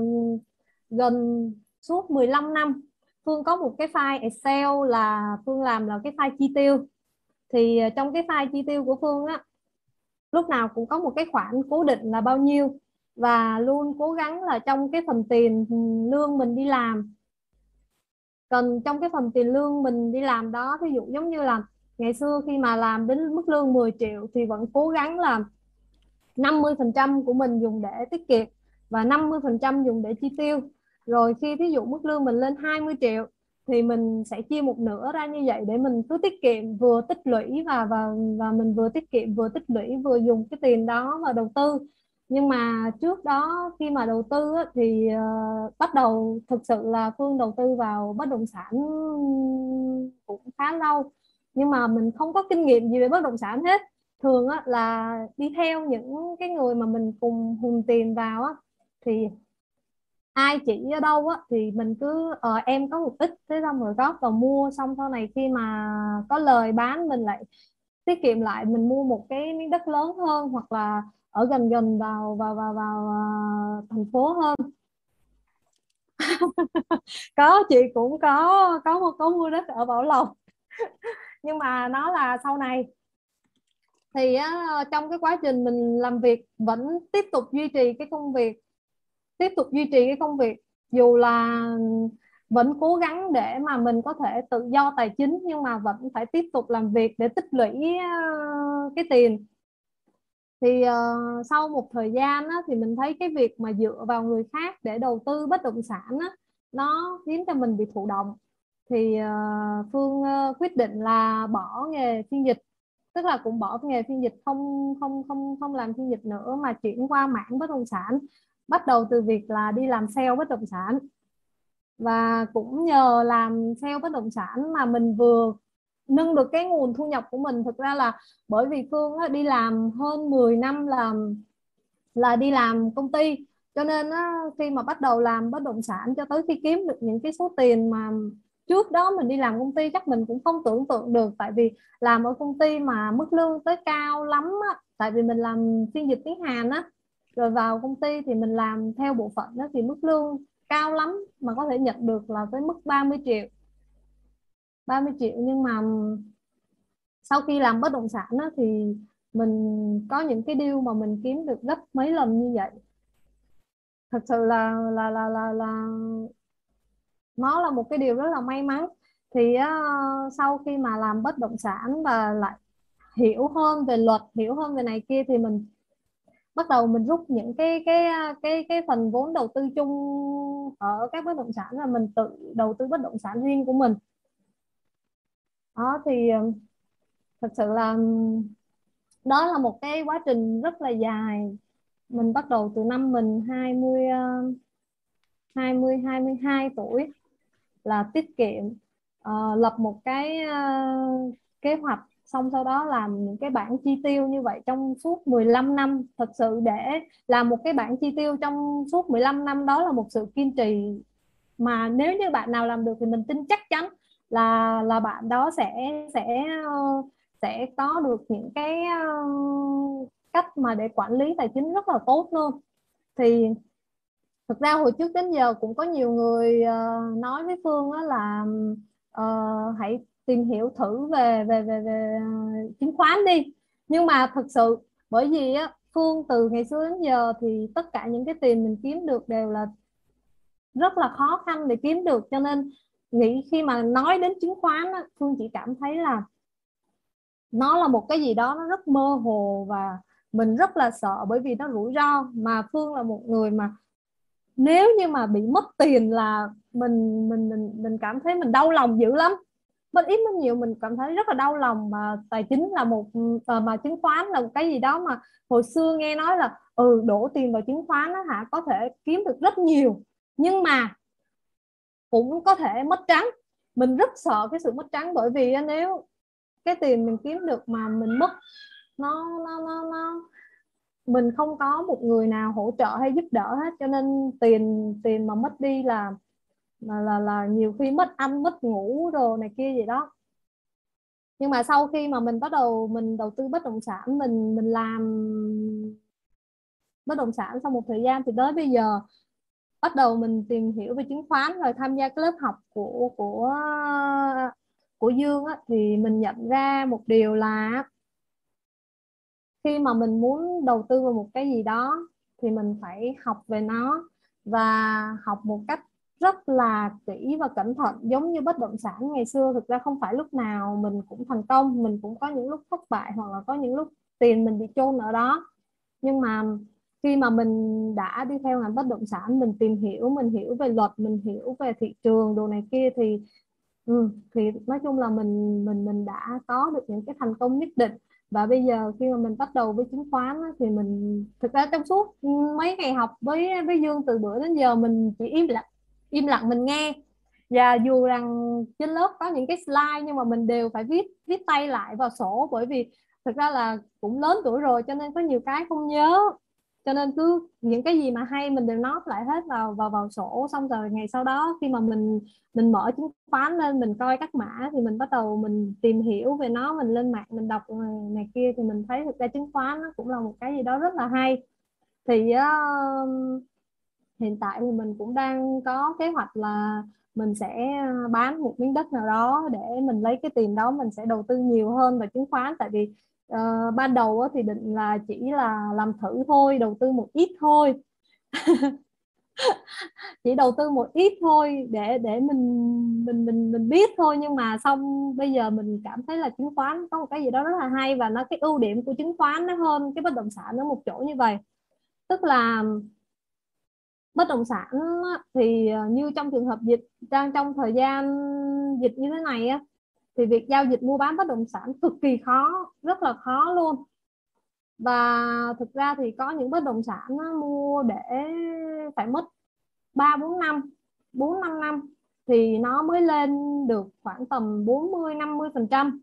[SPEAKER 11] gần suốt 15 năm Phương có một cái file Excel là Phương làm là cái file chi tiêu. Thì ờ, trong cái file chi tiêu của Phương á lúc nào cũng có một cái khoản cố định là bao nhiêu. Và luôn cố gắng là trong cái phần tiền ừ, lương mình đi làm cần trong cái phần tiền lương mình đi làm đó. Ví dụ giống như là ngày xưa khi mà làm đến mức lương 10 triệu thì vẫn cố gắng là 50% của mình dùng để tiết kiệm và 50% dùng để chi tiêu. Rồi khi thí dụ mức lương mình lên 20 triệu thì mình sẽ chia một nửa ra như vậy để mình cứ tiết kiệm, vừa tích lũy và và và mình vừa tiết kiệm, vừa tích lũy, vừa dùng cái tiền đó mà đầu tư nhưng mà trước đó khi mà đầu tư á, thì uh, bắt đầu thực sự là Phương đầu tư vào bất động sản cũng khá lâu. Nhưng mà mình không có kinh nghiệm gì về bất động sản hết. Thường á, là đi theo những cái người mà mình cùng hùng tiền vào á, thì ai chỉ ở đâu á thì mình cứ ờ, em có một ít thế xong rồi góp vào mua. Xong sau này khi mà có lời bán mình lại tiết kiệm lại mình mua một cái miếng đất lớn hơn hoặc là ở gần gần vào vào vào vào uh, thành phố hơn. *laughs* Có chị cũng có có một có mua đất ở Bảo Lộc. *laughs* Nhưng mà nó là sau này. Thì uh, trong cái quá trình mình làm việc vẫn tiếp tục duy trì cái công việc tiếp tục duy trì cái công việc. Dù là vẫn cố gắng để mà mình có thể tự do tài chính nhưng mà vẫn phải tiếp tục làm việc để tích lũy cái tiền thì uh, sau một thời gian á, thì mình thấy cái việc mà dựa vào người khác để đầu tư bất động sản á, nó khiến cho mình bị thụ động. Thì uh, Phương uh, quyết định là bỏ nghề phiên dịch tức là cũng bỏ nghề phiên dịch không không không không làm phiên dịch nữa mà chuyển qua mảng bất động sản bắt đầu từ việc là đi làm sale bất động sản. Và cũng nhờ làm sale bất động sản mà mình vừa nâng được cái nguồn thu nhập của mình. Thực ra là bởi vì Phương đi làm hơn 10 năm làm là đi làm công ty. Cho nên khi mà bắt đầu làm bất động sản cho tới khi kiếm được những cái số tiền mà trước đó mình đi làm công ty chắc mình cũng không tưởng tượng được. Tại vì làm ở công ty mà mức lương tới cao lắm á, tại vì mình làm phiên dịch tiếng Hàn á rồi vào công ty thì mình làm theo bộ phận đó thì mức lương cao lắm mà có thể nhận được là tới mức 30 triệu. 30 triệu. Nhưng mà sau khi làm bất động sản đó, thì mình có những cái deal mà mình kiếm được gấp mấy lần như vậy. Thật sự là là là là là nó là một cái điều rất là may mắn. Thì uh, sau khi mà làm bất động sản và lại hiểu hơn về luật hiểu hơn về này kia thì mình bắt đầu mình rút những cái cái cái cái phần vốn đầu tư chung ở các bất động sản là mình tự đầu tư bất động sản riêng của mình đó thì ờ, thật sự là đó là một cái quá trình rất là dài. Mình bắt đầu từ năm mình 20 20 22 tuổi là tiết kiệm uh, lập một cái uh, kế hoạch xong sau đó làm những cái bản chi tiêu như vậy trong suốt 15 năm. Thật sự để làm một cái bản chi tiêu trong suốt 15 năm đó là một sự kiên trì mà nếu như bạn nào làm được thì mình tin chắc chắn là là bạn đó sẽ sẽ ờ, sẽ có được những cái ờ, cách mà để quản lý tài chính rất là tốt luôn. Thì thực ra hồi trước đến giờ cũng có nhiều người ờ, nói với phương là uh, hãy tìm hiểu thử về về về, về chứng khoán đi. Nhưng mà thực sự bởi vì á phương từ ngày xưa đến giờ thì tất cả những cái tiền mình kiếm được đều là rất là khó khăn để kiếm được. Cho nên nghĩ khi mà nói đến chứng khoán á, phương chỉ cảm thấy là nó là một cái gì đó nó rất mơ hồ và mình rất là sợ bởi vì nó rủi ro. Mà phương là một người mà nếu như mà bị mất tiền là mình mình mình mình cảm thấy mình đau lòng dữ lắm. Bên ít bên nhiều mình cảm thấy rất là đau lòng mà tài chính là một ờ, mà chứng khoán là một cái gì đó mà hồi xưa nghe nói là ừ đổ tiền vào chứng khoán đó, hả có thể kiếm được rất nhiều. Nhưng mà cũng có thể mất trắng. Mình rất sợ cái sự mất trắng bởi vì nếu cái tiền mình kiếm được mà mình mất nó nó nó nó mình không có một người nào hỗ trợ hay giúp đỡ hết. Cho nên tiền tiền mà mất đi là là là, là nhiều khi mất ăn mất ngủ rồi này kia gì đó. Nhưng mà sau khi mà mình bắt đầu mình đầu tư bất động sản mình mình làm bất động sản sau một thời gian thì tới bây giờ bắt đầu mình tìm hiểu về chứng khoán rồi tham gia cái lớp học của của của Dương á, thì mình nhận ra một điều là khi mà mình muốn đầu tư vào một cái gì đó thì mình phải học về nó và học một cách rất là kỹ và cẩn thận giống như bất động sản ngày xưa. Thực ra không phải lúc nào mình cũng thành công mình cũng có những lúc thất bại hoặc là có những lúc tiền mình bị chôn ở đó. Nhưng mà khi mà mình đã đi theo ngành bất động sản mình tìm hiểu mình hiểu về luật mình hiểu về thị trường đồ này kia thì ừ, thì nói chung là mình mình mình đã có được những cái thành công nhất định. Và bây giờ khi mà mình bắt đầu với chứng khoán á, thì mình thực ra trong suốt mấy ngày học với với Dương từ bữa đến giờ mình chỉ im lặng im lặng mình nghe. Và dù rằng trên lớp có những cái slide nhưng mà mình đều phải viết viết tay lại vào sổ bởi vì thực ra là cũng lớn tuổi rồi cho nên có nhiều cái không nhớ cho nên cứ những cái gì mà hay mình đều nốt lại hết vào vào vào sổ xong rồi ngày sau đó khi mà mình mình mở chứng khoán lên mình coi các mã thì mình bắt đầu mình tìm hiểu về nó mình lên mạng mình đọc này kia thì mình thấy thực ra chứng khoán nó cũng là một cái gì đó rất là hay. Thì uh, hiện tại thì mình cũng đang có kế hoạch là mình sẽ à, bán một miếng đất nào đó để mình lấy cái tiền đó mình sẽ đầu tư nhiều hơn vào chứng khoán. Tại vì uh, ban đầu thì định là chỉ là làm thử thôi đầu tư một ít thôi. *laughs* Chỉ đầu tư một ít thôi để để mình mình mình mình biết thôi. Nhưng mà xong bây giờ mình cảm thấy là chứng khoán có một cái gì đó rất là hay và nó cái ưu điểm của chứng khoán nó hơn cái bất động sản ở một chỗ như vậy. Tức là bất động sản thì ờ, như trong trường hợp dịch đang trong thời gian dịch như thế này thì việc giao dịch mua bán bất động sản cực kỳ khó, rất là khó luôn. Và thực ra thì có những bất động sản mua để phải mất 3 4 năm 4 5 năm thì nó mới lên được khoảng tầm 40 50 phần trăm.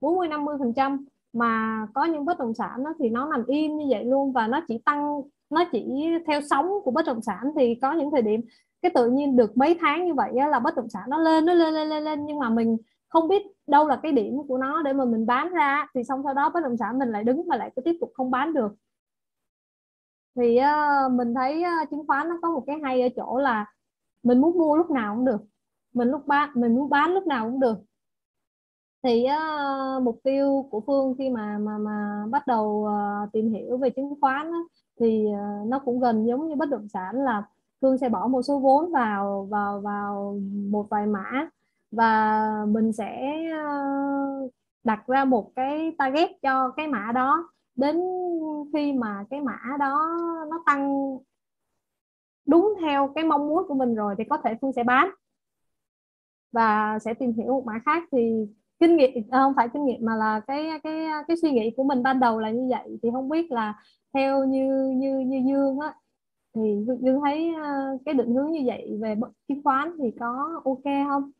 [SPEAKER 11] 40 50 phần trăm mà có những bất động sản đó thì nó nằm im như vậy luôn và nó chỉ tăng nó chỉ theo sóng của bất động sản thì có những thời điểm cái tự nhiên được mấy tháng như vậy là bất động sản nó lên nó lên lên lên lên. Nhưng mà mình không biết đâu là cái điểm của nó để mà mình bán ra thì xong sau đó bất động sản mình lại đứng và lại cứ tiếp tục không bán được. Thì uh, mình thấy uh, chứng khoán nó có một cái hay ở chỗ là mình muốn mua lúc nào cũng được. Mình lúc bán mình muốn bán lúc nào cũng được. Thì uh, mục tiêu của phương khi mà mà mà bắt đầu uh, tìm hiểu về chứng khoán uh, thì uh, nó cũng gần giống như bất động sản là phương sẽ bỏ một số vốn vào vào vào một vài mã và mình sẽ uh, đặt ra một cái target cho cái mã đó đến khi mà cái mã đó nó tăng đúng theo cái mong muốn của mình rồi thì có thể phương sẽ bán và sẽ tìm hiểu một mã khác thì kinh nghiệm à, không phải kinh nghiệm mà là cái cái cái suy nghĩ của mình ban đầu là như vậy. Thì không biết là theo như như như dương á thì dương thấy ờ, cái định hướng như vậy về chứng khoán thì có ok không?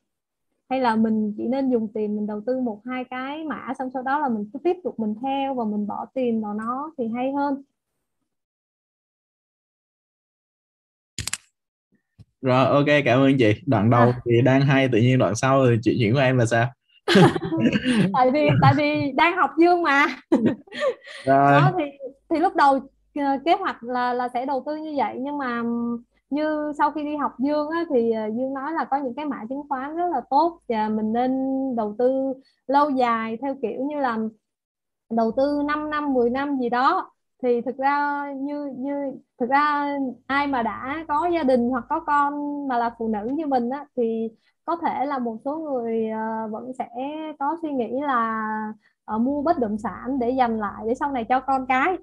[SPEAKER 11] Hay là mình chỉ nên dùng tiền mình đầu tư một hai cái mã xong sau đó là mình cứ tiếp tục mình theo và mình bỏ tiền vào nó thì hay hơn?
[SPEAKER 1] Rồi ok cảm ơn chị. Đoạn đầu à. thì đang hay tự nhiên đoạn sau thì chuyện chuyển của em là sao *laughs*
[SPEAKER 11] tại vì tại vì đang học dương mà rồi. đó thì thì lúc đầu ờ, kế hoạch là là sẽ đầu tư như vậy nhưng mà như sau khi đi học Dương á, thì ờ, Dương nói là có những cái mã chứng khoán rất là tốt và mình nên đầu tư lâu dài theo kiểu như là đầu tư 5 năm 10 năm gì đó thì thực ra như như thực ra ai mà đã có gia đình hoặc có con mà là phụ nữ như mình á thì có thể là một số người uh, vẫn sẽ có suy nghĩ là uh, mua bất động sản để dành lại để sau này cho con cái.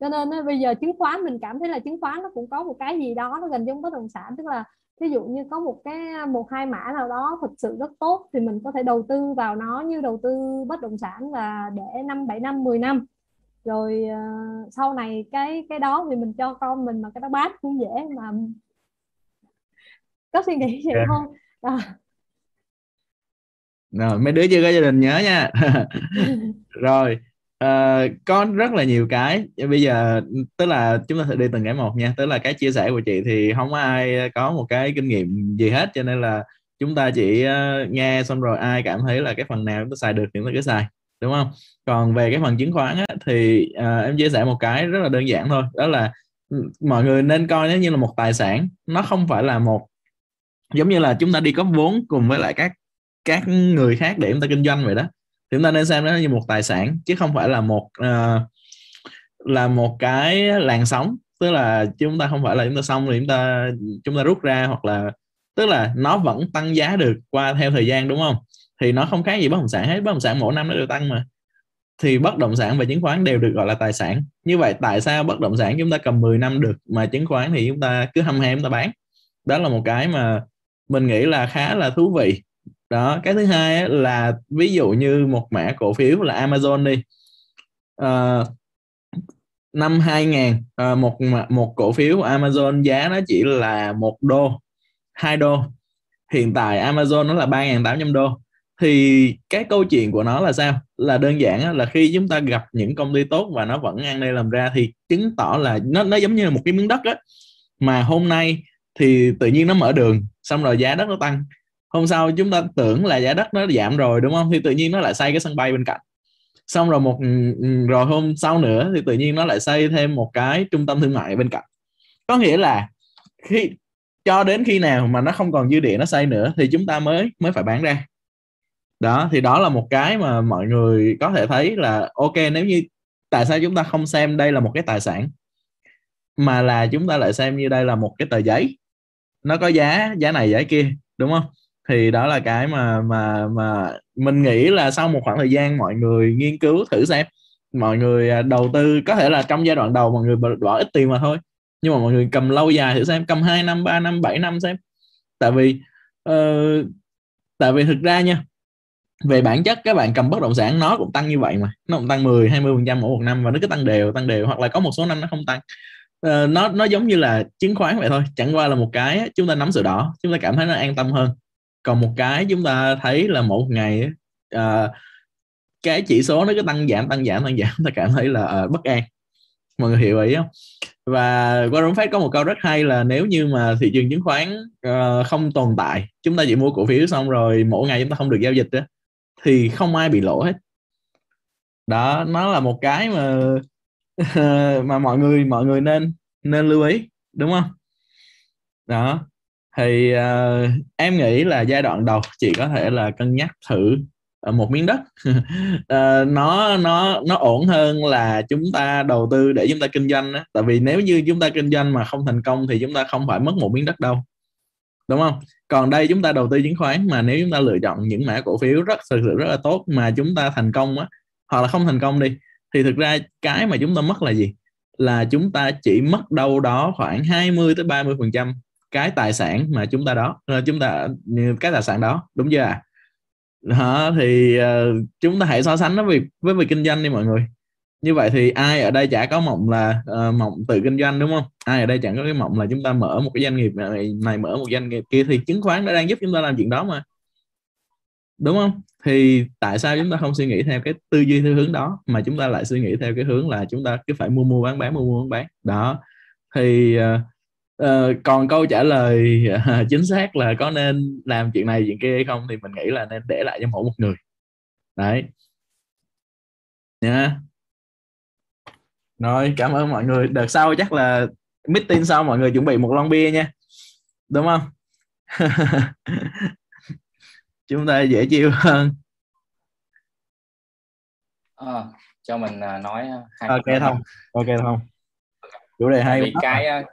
[SPEAKER 11] Cho nên bây giờ chứng khoán mình cảm thấy là chứng khoán nó cũng có một cái gì đó nó gần giống bất động sản. Tức là ví dụ như có một cái một hai mã nào đó thực sự rất tốt thì mình có thể đầu tư vào nó như đầu tư bất động sản và để năm bảy năm 10 năm. Rồi uh, sau này cái cái đó thì mình cho con mình mà cái đó bán cũng dễ mà. Có suy nghĩ vậy yeah. không à.
[SPEAKER 1] rồi mấy đứa chưa có gia đình nhớ nha. *laughs* Rồi uh, có rất là nhiều cái. Bây giờ tức là chúng ta sẽ đi từng cái một nha. Tức là cái chia sẻ của chị thì không có ai có một cái kinh nghiệm gì hết cho nên là chúng ta chỉ uh, nghe xong rồi ai cảm thấy là cái phần nào chúng ta xài được thì chúng ta cứ xài đúng không? Còn về cái phần chứng khoán á, thì uh, em chia sẻ một cái rất là đơn giản thôi. Đó là ừ, mọi người nên coi nó như là một tài sản nó không phải là một giống như là chúng ta đi có vốn cùng với lại các các người khác để chúng ta kinh doanh vậy đó. Thì chúng ta nên xem nó như một tài sản chứ không phải là một uh, là một cái làn sóng. Tức là chúng ta không phải là chúng ta xong rồi chúng ta chúng ta rút ra hoặc là tức là nó vẫn tăng giá được qua theo thời gian đúng không? Thì nó không khác gì bất động sản hết. Bất động sản mỗi năm nó đều tăng mà. Thì bất động sản và chứng khoán đều được gọi là tài sản. Như vậy tại sao bất động sản chúng ta cầm 10 năm được mà chứng khoán thì chúng ta cứ hăm hem chúng ta bán? Đó là một cái mà mình nghĩ là khá là thú vị. Đó cái thứ hai là ví dụ như một mã cổ phiếu là Amazon đi. À, năm 2000 à, ờ, một một cổ phiếu Amazon giá nó chỉ là một đô hai đô. Hiện tại Amazon nó là 3.800 đô. Thì cái câu chuyện của nó là sao? Là đơn giản là khi chúng ta gặp những công ty tốt và nó vẫn ăn đây làm ra thì chứng tỏ là nó nó giống như là một cái miếng đất á. Mà hôm nay thì tự nhiên nó mở đường, xong rồi giá đất nó tăng. Hôm sau chúng ta tưởng là giá đất nó giảm rồi, đúng không? Thì tự nhiên nó lại xây cái sân bay bên cạnh. Xong rồi một ừ, ừ, rồi hôm sau nữa thì tự nhiên nó lại xây thêm một cái trung tâm thương mại bên cạnh. Có nghĩa là khi, cho đến khi nào mà nó không còn dư địa nó xây nữa thì chúng ta mới mới phải bán ra. Đó, thì đó là một cái mà mọi người có thể thấy là, ok, nếu như, tại sao chúng ta không xem đây là một cái tài sản, mà là chúng ta lại xem như đây là một cái tờ giấy? Nó có giá giá này giá kia đúng không? Thì đó là cái mà mà mà mình nghĩ là sau một khoảng thời gian mọi người nghiên cứu thử xem. Mọi người à, đầu tư có thể là trong giai đoạn đầu mọi người bỏ ít tiền mà thôi. Nhưng mà mọi người cầm lâu dài thử xem cầm 2 năm 3 năm 7 năm xem. Tại vì uh, tại vì thực ra nha về bản chất các bạn cầm bất động sản nó cũng tăng như vậy mà. Nó cũng tăng 10 20 phần trăm mỗi một năm và nó cứ tăng đều tăng đều hoặc là có một số năm nó không tăng uh, nó nó giống như là chứng khoán vậy thôi. Chẳng qua là một cái chúng ta nắm sự đỏ chúng ta cảm thấy nó an tâm hơn. Còn một cái chúng ta thấy là một ngày uh, cái chỉ số nó cứ tăng giảm tăng giảm tăng giảm ta cảm thấy là uh, bất an. Mọi người hiểu ý không? Và Warren Buffett có một câu rất hay là nếu như mà thị trường chứng khoán uh, không tồn tại chúng ta chỉ mua cổ phiếu xong rồi mỗi ngày chúng ta không được giao dịch đó thì không ai bị lỗ hết. Đó nó là một cái mà *laughs* mà mọi người mọi người nên nên lưu ý đúng không? Đó. Thì uh, em nghĩ là giai đoạn đầu chị có thể là cân nhắc thử à, một miếng đất. Uh, *laughs* nó nó nó ổn hơn là chúng ta đầu tư để chúng ta kinh doanh đó. tại vì nếu như chúng ta kinh doanh mà không thành công thì chúng ta không phải mất một miếng đất đâu đúng không? Còn đây chúng ta đầu tư chứng khoán mà nếu chúng ta lựa chọn những mã cổ phiếu rất thực sự rất là tốt mà chúng ta thành công á hoặc là không thành công đi thì thực ra cái mà chúng ta mất là gì? Là chúng ta chỉ mất đâu đó khoảng 20 tới 30 phần trăm cái tài sản mà chúng ta đó ờ, chúng ta cái tài sản đó. Đúng chưa à hả? Thì uh, chúng ta hãy so sánh nó với với việc kinh doanh đi mọi người. Như vậy thì ai ở đây chả có mộng là uh, mộng tự kinh doanh đúng không? Ai ở đây chẳng có cái mộng là chúng ta mở một cái doanh nghiệp này, này mở một doanh nghiệp kia thì chứng khoán đã đang giúp chúng ta làm chuyện đó mà. Đúng không? Thì tại sao chúng ta không suy nghĩ theo cái tư duy theo hướng đó mà chúng ta lại suy nghĩ theo cái hướng là chúng ta cứ phải mua mua bán bán mua mua bán bán. Đó. Thì uh, uh, còn câu trả lời uh, *laughs* chính xác là có nên làm chuyện này chuyện kia hay không thì mình nghĩ là nên để lại cho mỗi một người. Đấy. Nha. Rồi cảm ơn mọi người. Đợt sau chắc là meeting sau mọi người chuẩn bị một lon bia nha. Đúng không? *laughs* chúng ta dễ chịu hơn.
[SPEAKER 10] À, cho mình nói
[SPEAKER 1] hai ok không ok không chủ đề hay
[SPEAKER 10] vì cái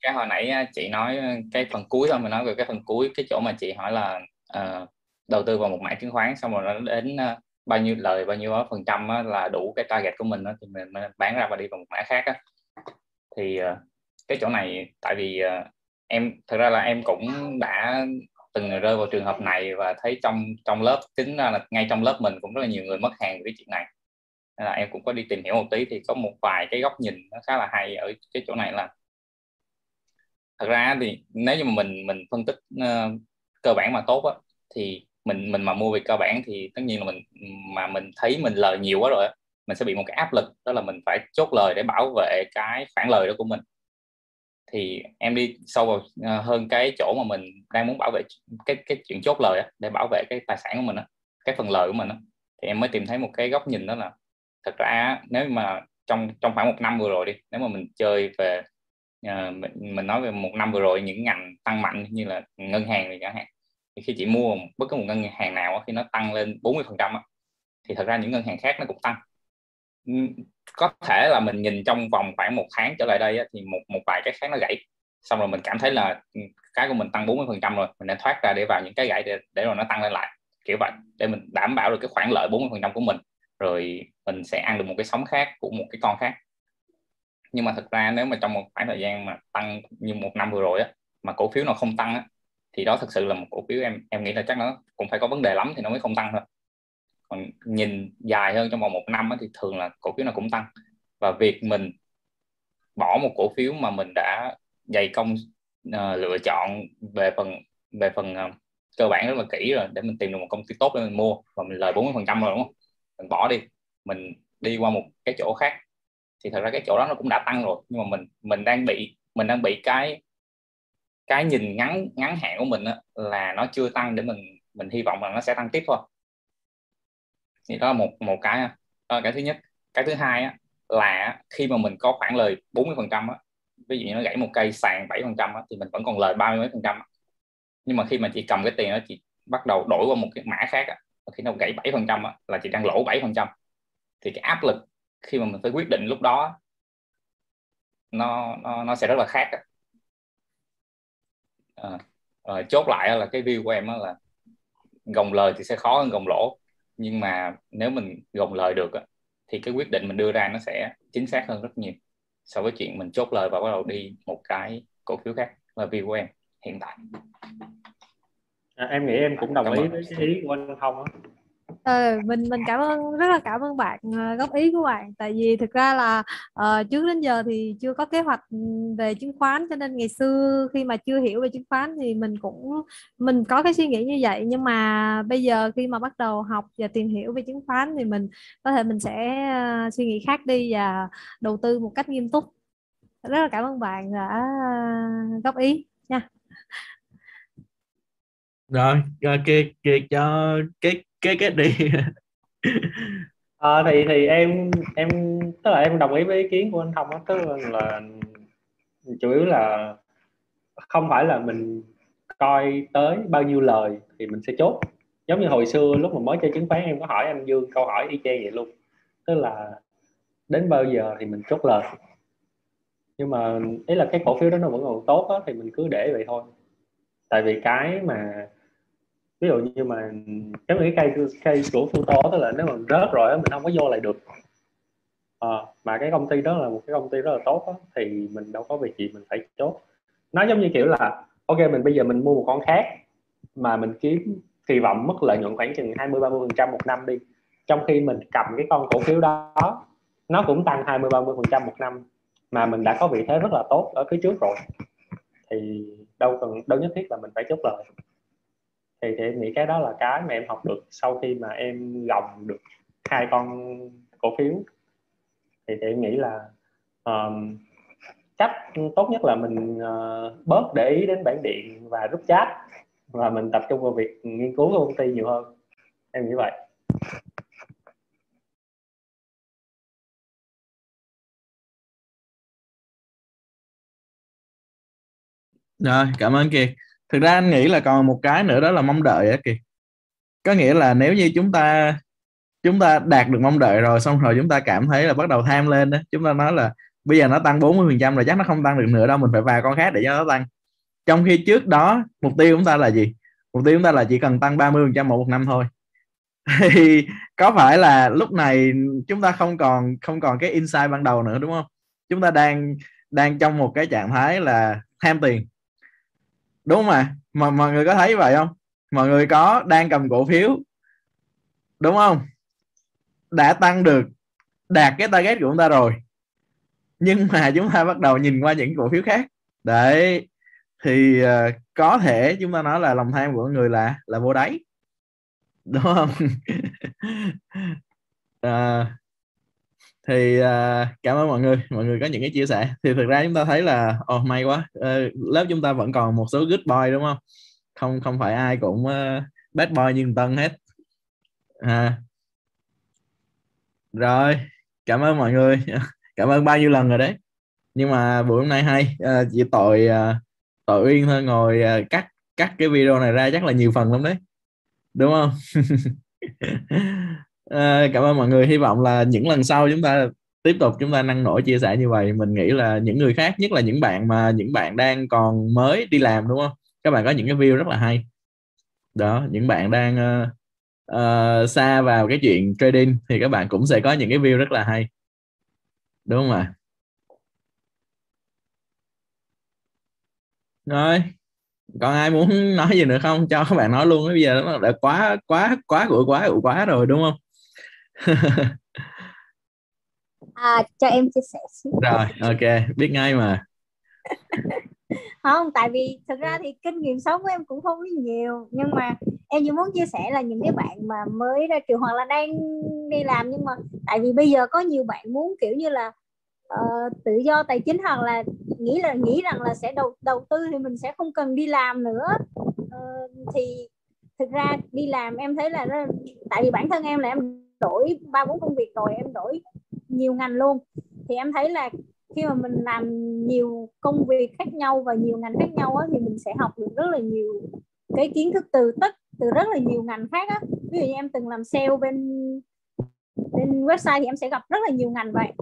[SPEAKER 10] cái hồi nãy chị nói cái phần cuối thôi mình nói về cái phần cuối cái chỗ mà chị hỏi là uh, đầu tư vào một mã chứng khoán xong rồi nó đến uh, bao nhiêu lời bao nhiêu phần trăm á, là đủ cái target của mình đó, thì mình, mình bán ra và đi vào một mã khác á. thì uh, cái chỗ này tại vì uh, em thật ra là em cũng đã từng rơi vào trường hợp này và thấy trong trong lớp tính ra là ngay trong lớp mình cũng rất là nhiều người mất hàng cái chuyện này. Nên là em cũng có đi tìm hiểu một tí thì có một vài cái góc nhìn nó khá là hay ở cái chỗ này là thật ra thì nếu như mà mình mình phân tích uh, cơ bản mà tốt á thì mình mình mà mua về cơ bản thì tất nhiên là mình mà mình thấy mình lời nhiều quá rồi mình sẽ bị một cái áp lực đó là mình phải chốt lời để bảo vệ cái khoản lời đó của mình thì em đi sâu vào uh, hơn cái chỗ mà mình đang muốn bảo vệ cái cái chuyện chốt lời á, để bảo vệ cái tài sản của mình á, cái phần lời của mình á. thì em mới tìm thấy một cái góc nhìn đó là thật ra nếu mà trong trong khoảng một năm vừa rồi đi nếu mà mình chơi về uh, mình, mình nói về một năm vừa rồi những ngành tăng mạnh như là ngân hàng thì chẳng hạn thì khi chị mua bất cứ một ngân hàng nào khi nó tăng lên 40 phần trăm thì thật ra những ngân hàng khác nó cũng tăng có thể là mình nhìn trong vòng khoảng một tháng trở lại đây thì một một vài cái khác nó gãy. Xong rồi mình cảm thấy là ừ, cái của mình tăng 40 phần trăm rồi mình nên thoát ra để vào những cái gãy để, để rồi nó tăng lên lại kiểu vậy để mình đảm bảo được cái khoản lợi 40 phần trăm của mình rồi mình sẽ ăn được một cái sóng khác của một cái con khác. Nhưng mà thực ra nếu mà trong một khoảng thời gian mà tăng như một năm vừa rồi á mà cổ phiếu nào không tăng á thì đó thực sự là một cổ phiếu em em nghĩ là chắc nó cũng phải có vấn đề lắm thì nó mới không tăng thôi còn nhìn dài hơn trong vòng một năm ấy, thì thường là cổ phiếu nào cũng tăng. Và việc mình bỏ một cổ phiếu mà mình đã dày công uh, lựa chọn về phần về phần uh, cơ bản rất là kỹ rồi để mình tìm được một công ty tốt để mình mua và mình lời 40 phần trăm rồi đúng không? Mình bỏ đi mình đi qua một cái chỗ khác. Thì thật ra cái chỗ đó nó cũng đã tăng rồi nhưng mà mình mình đang bị mình đang bị cái cái nhìn ngắn ngắn hạn của mình á, là nó chưa tăng để mình mình hy vọng là nó sẽ tăng tiếp thôi thì đó là một một cái đó là cái thứ nhất. Cái thứ hai á, là khi mà mình có khoản lời 40 phần trăm ví dụ như nó gãy một cây sàn 7 phần trăm thì mình vẫn còn lời 30 mấy phần trăm nhưng mà khi mà chị cầm cái tiền đó chị bắt đầu đổi qua một cái mã khác á, khi nó gãy 7 phần trăm là chị đang lỗ 7 phần trăm. Thì cái áp lực khi mà mình phải quyết định lúc đó nó nó, nó sẽ rất là khác à, à, chốt lại là cái view của em là gồng lời thì sẽ khó hơn gồng lỗ nhưng mà nếu mình gồng lời được thì cái quyết định mình đưa ra nó sẽ chính xác hơn rất nhiều so với chuyện mình chốt lời và bắt đầu đi một cái cổ phiếu khác là view của em hiện tại.
[SPEAKER 3] À, em nghĩ em cũng đồng Cảm ý với cái ý của anh Thông á
[SPEAKER 11] Ừ, mình mình cảm ơn rất là cảm ơn bạn ờ, góp ý của bạn. Tại vì thực ra là uh, trước đến giờ thì chưa có kế hoạch ừ, về chứng khoán cho nên ngày xưa khi mà chưa hiểu về chứng khoán thì mình cũng mình có cái suy nghĩ như vậy. Nhưng mà bây giờ khi mà bắt đầu học và tìm hiểu về chứng khoán thì mình có thể mình sẽ uh, suy nghĩ khác đi và đầu tư một cách nghiêm túc. Rất là cảm ơn bạn đã góp ý nha.
[SPEAKER 1] Rồi kia kia cho cái cái cái đi.
[SPEAKER 3] À, thì thì em em tức là em đồng ý với ý kiến của anh Thông đó, tức là, là chủ yếu là không phải là mình coi tới bao nhiêu lời thì mình sẽ chốt. Giống như hồi xưa lúc mà mới chơi chứng khoán em có hỏi anh Dương câu hỏi y chang vậy luôn. Tức là đến bao giờ thì mình chốt lời. Nhưng mà ý là cái cổ phiếu đó nó vẫn còn tốt đó, thì mình cứ để vậy thôi. Tại vì cái mà ví dụ như mà giống như cái cây cây của Futo tức là nếu mà rớt rồi mình không có vô lại được. À, mà cái công ty đó là một cái công ty rất là tốt đó, thì mình đâu có việc gì mình phải chốt. Nó giống như kiểu là ok mình bây giờ mình mua một con khác mà mình kiếm kỳ vọng mức lợi nhuận khoảng chừng 20 30 phần trăm một năm đi. Trong khi mình cầm cái con cổ phiếu đó nó cũng tăng 20 30 phần trăm một năm mà mình đã có vị thế rất là tốt ở phía trước rồi. Thì đâu cần đâu nhất thiết là mình phải chốt lời thì, thì em nghĩ cái đó là cái mà em học được sau khi mà em gồng được hai con cổ phiếu. Thì, thì em nghĩ là um, cách tốt nhất là mình uh, bớt để ý đến bản điện và rút chat và mình tập trung vào việc nghiên cứu của công ty nhiều hơn. Em nghĩ vậy.
[SPEAKER 1] Rồi cảm ơn kiệt thực ra anh nghĩ là còn một cái nữa đó là mong đợi á kìa. Có nghĩa là nếu như chúng ta chúng ta đạt được mong đợi rồi xong rồi chúng ta cảm thấy là bắt đầu tham lên đó chúng ta nói là bây giờ nó tăng 40 phần trăm rồi, chắc nó không tăng được nữa đâu, mình phải vào con khác để cho nó tăng. Trong khi trước đó, mục tiêu chúng ta là gì? Mục tiêu chúng ta là chỉ cần tăng 30 phần trăm một năm thôi. *laughs* Thì có phải là lúc này chúng ta không còn không còn cái insight ban đầu nữa, đúng không? Chúng ta đang đang trong một cái trạng thái là tham tiền đúng mà. Mà mọi người có thấy vậy không? Mọi người có đang cầm cổ phiếu. Đúng không? Đã tăng được đạt cái target của chúng ta rồi. Nhưng mà *laughs* chúng ta bắt đầu nhìn qua những cổ phiếu khác. Đấy. Thì uh, có thể chúng ta nói là lòng tham của người là là vô đáy. Đúng không? Uh, *laughs* thì uh, cảm ơn mọi người. Mọi người có những cái chia sẻ. Thì thực ra chúng ta thấy là ồ oh, may quá. Uh, lớp chúng ta vẫn còn một số good boy đúng không? Không không phải ai cũng uh, bad boy như tân hết. À. rồi cảm ơn mọi người. *laughs* Cảm ơn bao nhiêu lần rồi đấy. Nhưng mà buổi hôm nay hay. Uh, chỉ tội uh, tội uyên thôi. Ngồi uh, cắt cắt cái video này ra chắc là nhiều phần lắm đấy. Đúng không? *laughs* À, cảm ơn mọi người. Hy vọng là những lần sau chúng ta tiếp tục chúng ta năng nổi chia sẻ như vậy. Mình nghĩ là những người khác nhất là những bạn mà những bạn đang còn mới đi làm đúng không? Các bạn có những cái view rất là hay. Đó những bạn đang uh, uh, xa vào cái chuyện trading thì các bạn cũng sẽ có những cái view rất là hay. Đúng không ạ? Rồi còn ai muốn *laughs* nói gì nữa không? Cho các bạn nói luôn bây giờ nó đã quá quá quá của quá của quá rồi đúng không?
[SPEAKER 12] À, cho em chia sẻ
[SPEAKER 1] rồi ok biết ngay mà.
[SPEAKER 12] Không tại vì thực ra thì kinh nghiệm sống của em cũng không có nhiều nhưng mà em chỉ muốn chia sẻ là những cái bạn mà mới ra trường hoặc là đang đi làm nhưng mà tại vì bây giờ có nhiều bạn muốn kiểu như là uh, tự do tài chính hoặc là nghĩ là nghĩ rằng là sẽ đầu đầu tư thì mình sẽ không cần đi làm nữa. Uh, thì thực ra đi làm em thấy là nó, tại vì bản thân em là em đổi ba bốn công việc rồi em đổi nhiều ngành luôn thì em thấy là khi mà mình làm nhiều công việc khác nhau và nhiều ngành khác nhau á, thì mình sẽ học được rất là nhiều cái kiến thức từ tất từ rất là nhiều ngành khác á. ví dụ như em từng làm sale bên bên website thì em sẽ gặp rất là nhiều ngành vậy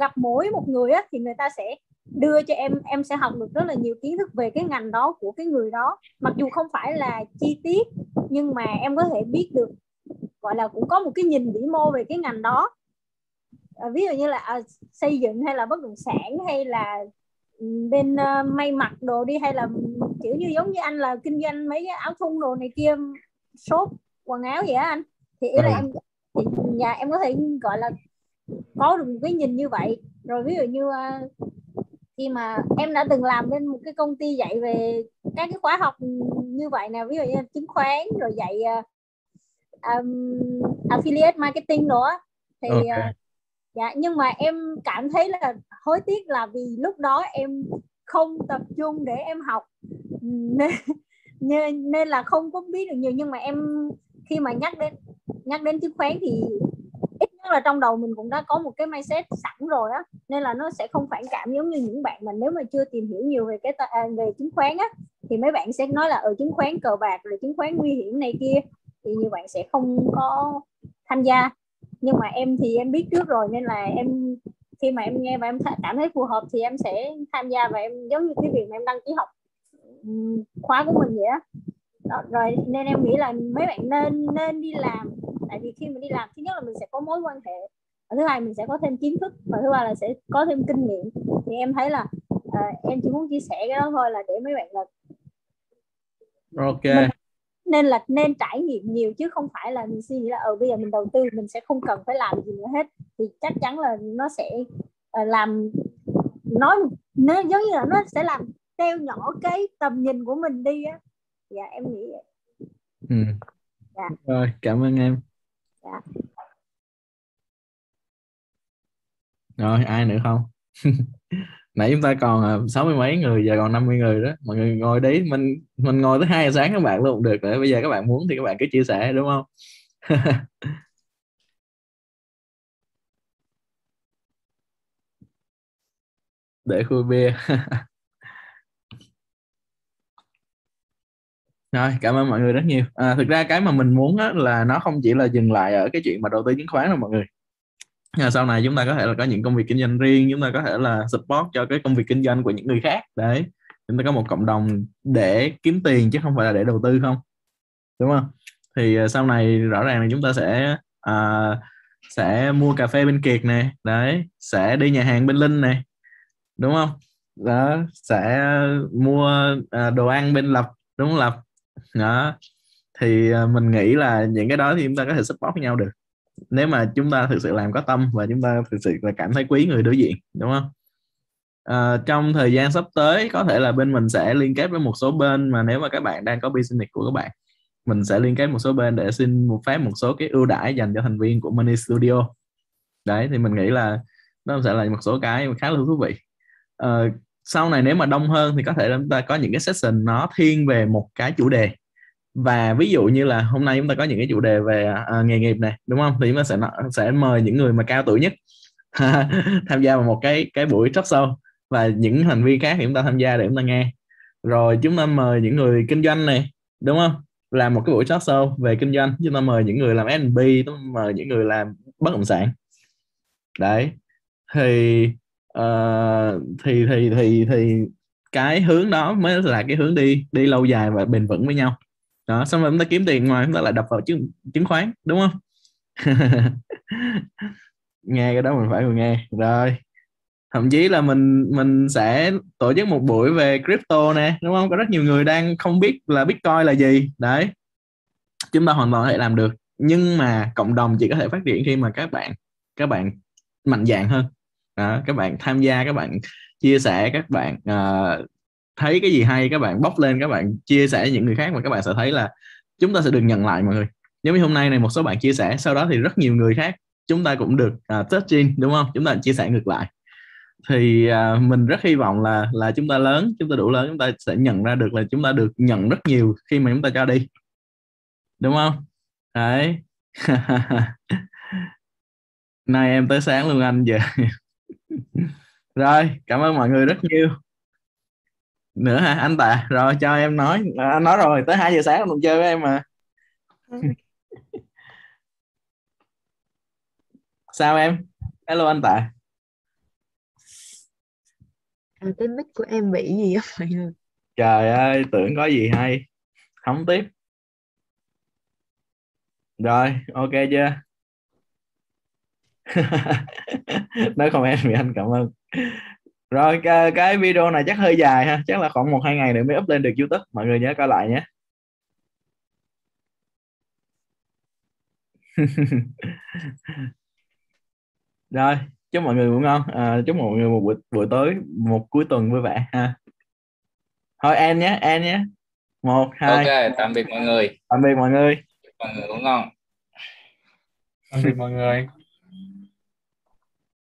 [SPEAKER 12] gặp mỗi một người á, thì người ta sẽ đưa cho em em sẽ học được rất là nhiều kiến thức về cái ngành đó của cái người đó mặc dù không phải là chi tiết nhưng mà em có thể biết được gọi là cũng có một cái nhìn vĩ mô về cái ngành đó. À, ví dụ như là à, xây dựng hay là bất động sản hay là bên uh, may mặc đồ đi hay là kiểu như giống như anh là kinh doanh mấy cái áo thun đồ này kia shop quần áo vậy á anh. Thì ý là ừ. em thì nhà em có thể gọi là có được một cái nhìn như vậy. Rồi ví dụ như uh, khi mà em đã từng làm bên một cái công ty dạy về các cái khóa học như vậy nè ví dụ như chứng khoán rồi dạy uh, um, affiliate marketing nữa thì okay. uh, dạ nhưng mà em cảm thấy là hối tiếc là vì lúc đó em không tập trung để em học. Nên *laughs* nên, nên là không có biết được nhiều nhưng mà em khi mà nhắc đến nhắc đến chứng khoán thì ít nhất là trong đầu mình cũng đã có một cái mindset sẵn rồi á. Nên là nó sẽ không phản cảm giống như những bạn mà nếu mà chưa tìm hiểu nhiều về cái à, về chứng khoán á thì mấy bạn sẽ nói là ở chứng khoán cờ bạc rồi chứng khoán nguy hiểm này kia thì nhiều bạn sẽ không có tham gia. Nhưng mà em thì em biết trước rồi nên là em khi mà em nghe và em cảm thấy phù hợp thì em sẽ tham gia và em giống như cái việc mà em đăng ký học khóa của mình vậy á. Đó, rồi nên em nghĩ là mấy bạn nên nên đi làm. Tại vì khi mình đi làm thứ nhất là mình sẽ có mối quan hệ và thứ hai mình sẽ có thêm kiến thức và thứ ba là sẽ có thêm kinh nghiệm. Thì em thấy là uh, em chỉ muốn chia sẻ cái đó thôi là để mấy bạn là
[SPEAKER 1] ok. mình,
[SPEAKER 12] nên là nên trải nghiệm nhiều chứ không phải là mình suy nghĩ là ở ờ, bây giờ mình đầu tư mình sẽ không cần phải làm gì nữa hết thì chắc chắn là nó sẽ uh, làm nói nó giống như là nó sẽ làm teo nhỏ cái tầm nhìn của mình đi á dạ em nghĩ vậy
[SPEAKER 1] ừ. dạ. rồi cảm ơn em
[SPEAKER 12] dạ.
[SPEAKER 1] rồi ai nữa không *laughs* nãy chúng ta còn à, sáu mươi mấy người giờ còn 50 người đó. Mọi người ngồi đấy mình mình ngồi tới hai giờ sáng các bạn luôn được để bây giờ các bạn muốn thì các bạn cứ chia sẻ đúng không? *laughs* Để khui bia. *laughs* Rồi cảm ơn mọi người rất nhiều. À, thực ra cái mà mình muốn là nó không chỉ là dừng lại ở cái chuyện mà đầu tư chứng khoán đâu mọi người à, sau này chúng ta có thể là có những công việc kinh doanh riêng chúng ta có thể là support cho cái công việc kinh doanh của những người khác. Đấy chúng ta có một cộng đồng để kiếm tiền chứ không phải là để đầu tư không? Đúng không? Thì à, sau này rõ ràng là chúng ta sẽ à, sẽ mua cà phê bên kiệt này đấy sẽ đi nhà hàng bên linh này đúng không? Đó sẽ mua à, đồ ăn bên lập đúng không lập? Đó thì à, mình nghĩ là những cái đó thì chúng ta có thể support với nhau được nếu mà chúng ta thực sự làm có tâm và chúng ta thực sự là cảm thấy quý người đối diện đúng không? À, trong thời gian sắp tới có thể là bên mình sẽ liên kết với một số bên mà nếu mà các bạn đang có business của các bạn mình sẽ liên kết một số bên để xin một phép một số cái ưu đãi dành cho thành viên của Money Studio. Đấy thì mình nghĩ là nó sẽ là một số cái khá là thú vị. À, sau này nếu mà đông hơn thì có thể chúng ta có những cái session nó thiên về một cái chủ đề và ví dụ như là hôm nay chúng ta có những cái chủ đề về uh, nghề nghiệp này đúng không? Thì chúng ta sẽ sẽ mời những người mà cao tuổi nhất *laughs* tham gia vào một cái cái buổi talk show. Và những thành viên khác thì chúng ta tham gia để chúng ta nghe. Rồi chúng ta mời những người kinh doanh này đúng không? Làm một cái buổi talk show về kinh doanh. Chúng ta mời những người làm F&B chúng ta mời những người làm bất động sản. Đấy. Thì uh, thì thì thì thì cái hướng đó mới là cái hướng đi đi lâu dài và bền vững với nhau đó xong rồi chúng ta kiếm tiền ngoài chúng ta lại đập vào chứng chứng khoán đúng không? *laughs* Nghe cái đó mình phải nghe. Rồi thậm chí là mình mình sẽ tổ chức một buổi về crypto nè đúng không? Có rất nhiều người đang không biết là bitcoin là gì. Đấy chúng ta hoàn toàn có thể làm được. Nhưng mà cộng đồng chỉ có thể phát triển khi mà các bạn các bạn mạnh dạng hơn. Đó, các bạn tham gia các bạn chia sẻ các bạn uh, thấy cái gì hay các bạn bóc lên các bạn chia sẻ với những người khác mà các bạn sẽ thấy là chúng ta sẽ được nhận lại mọi người. Giống như hôm nay này một số bạn chia sẻ sau đó thì rất nhiều người khác chúng ta cũng được uh, touch in đúng không? Chúng ta chia sẻ ngược lại. Thì uh, mình rất hy vọng là là chúng ta lớn chúng ta đủ lớn chúng ta sẽ nhận ra được là chúng ta được nhận rất nhiều khi mà chúng ta cho đi. Đúng không? Đấy. *laughs* Nay em tới sáng luôn anh giờ. *laughs* Rồi cảm ơn mọi người rất nhiều nữa hả? Anh tạ rồi cho em nói. À, anh nói rồi tới 2 giờ sáng còn chơi với em mà. *laughs* Sao em? Hello anh tạ
[SPEAKER 6] à, cái mic của em bị gì á mọi người
[SPEAKER 1] trời ơi tưởng có gì hay. Không tiếp. Rồi ok chưa? *laughs* Nói comment thì anh cảm ơn rồi cái, cái video này chắc hơi dài ha. Chắc là khoảng một hai ngày nữa mới up lên được youtube. Mọi người nhớ coi lại nhé. *laughs* Rồi chúc mọi người ngủ ngon. À, chúc mọi người một buổi buổi tối một cuối tuần vui vẻ ha. Thôi em nhé em nhé. Một hai.
[SPEAKER 10] Ok tạm biệt mọi người.
[SPEAKER 1] Tạm biệt mọi người.
[SPEAKER 10] Mọi người ngủ ngon.
[SPEAKER 5] Tạm biệt mọi người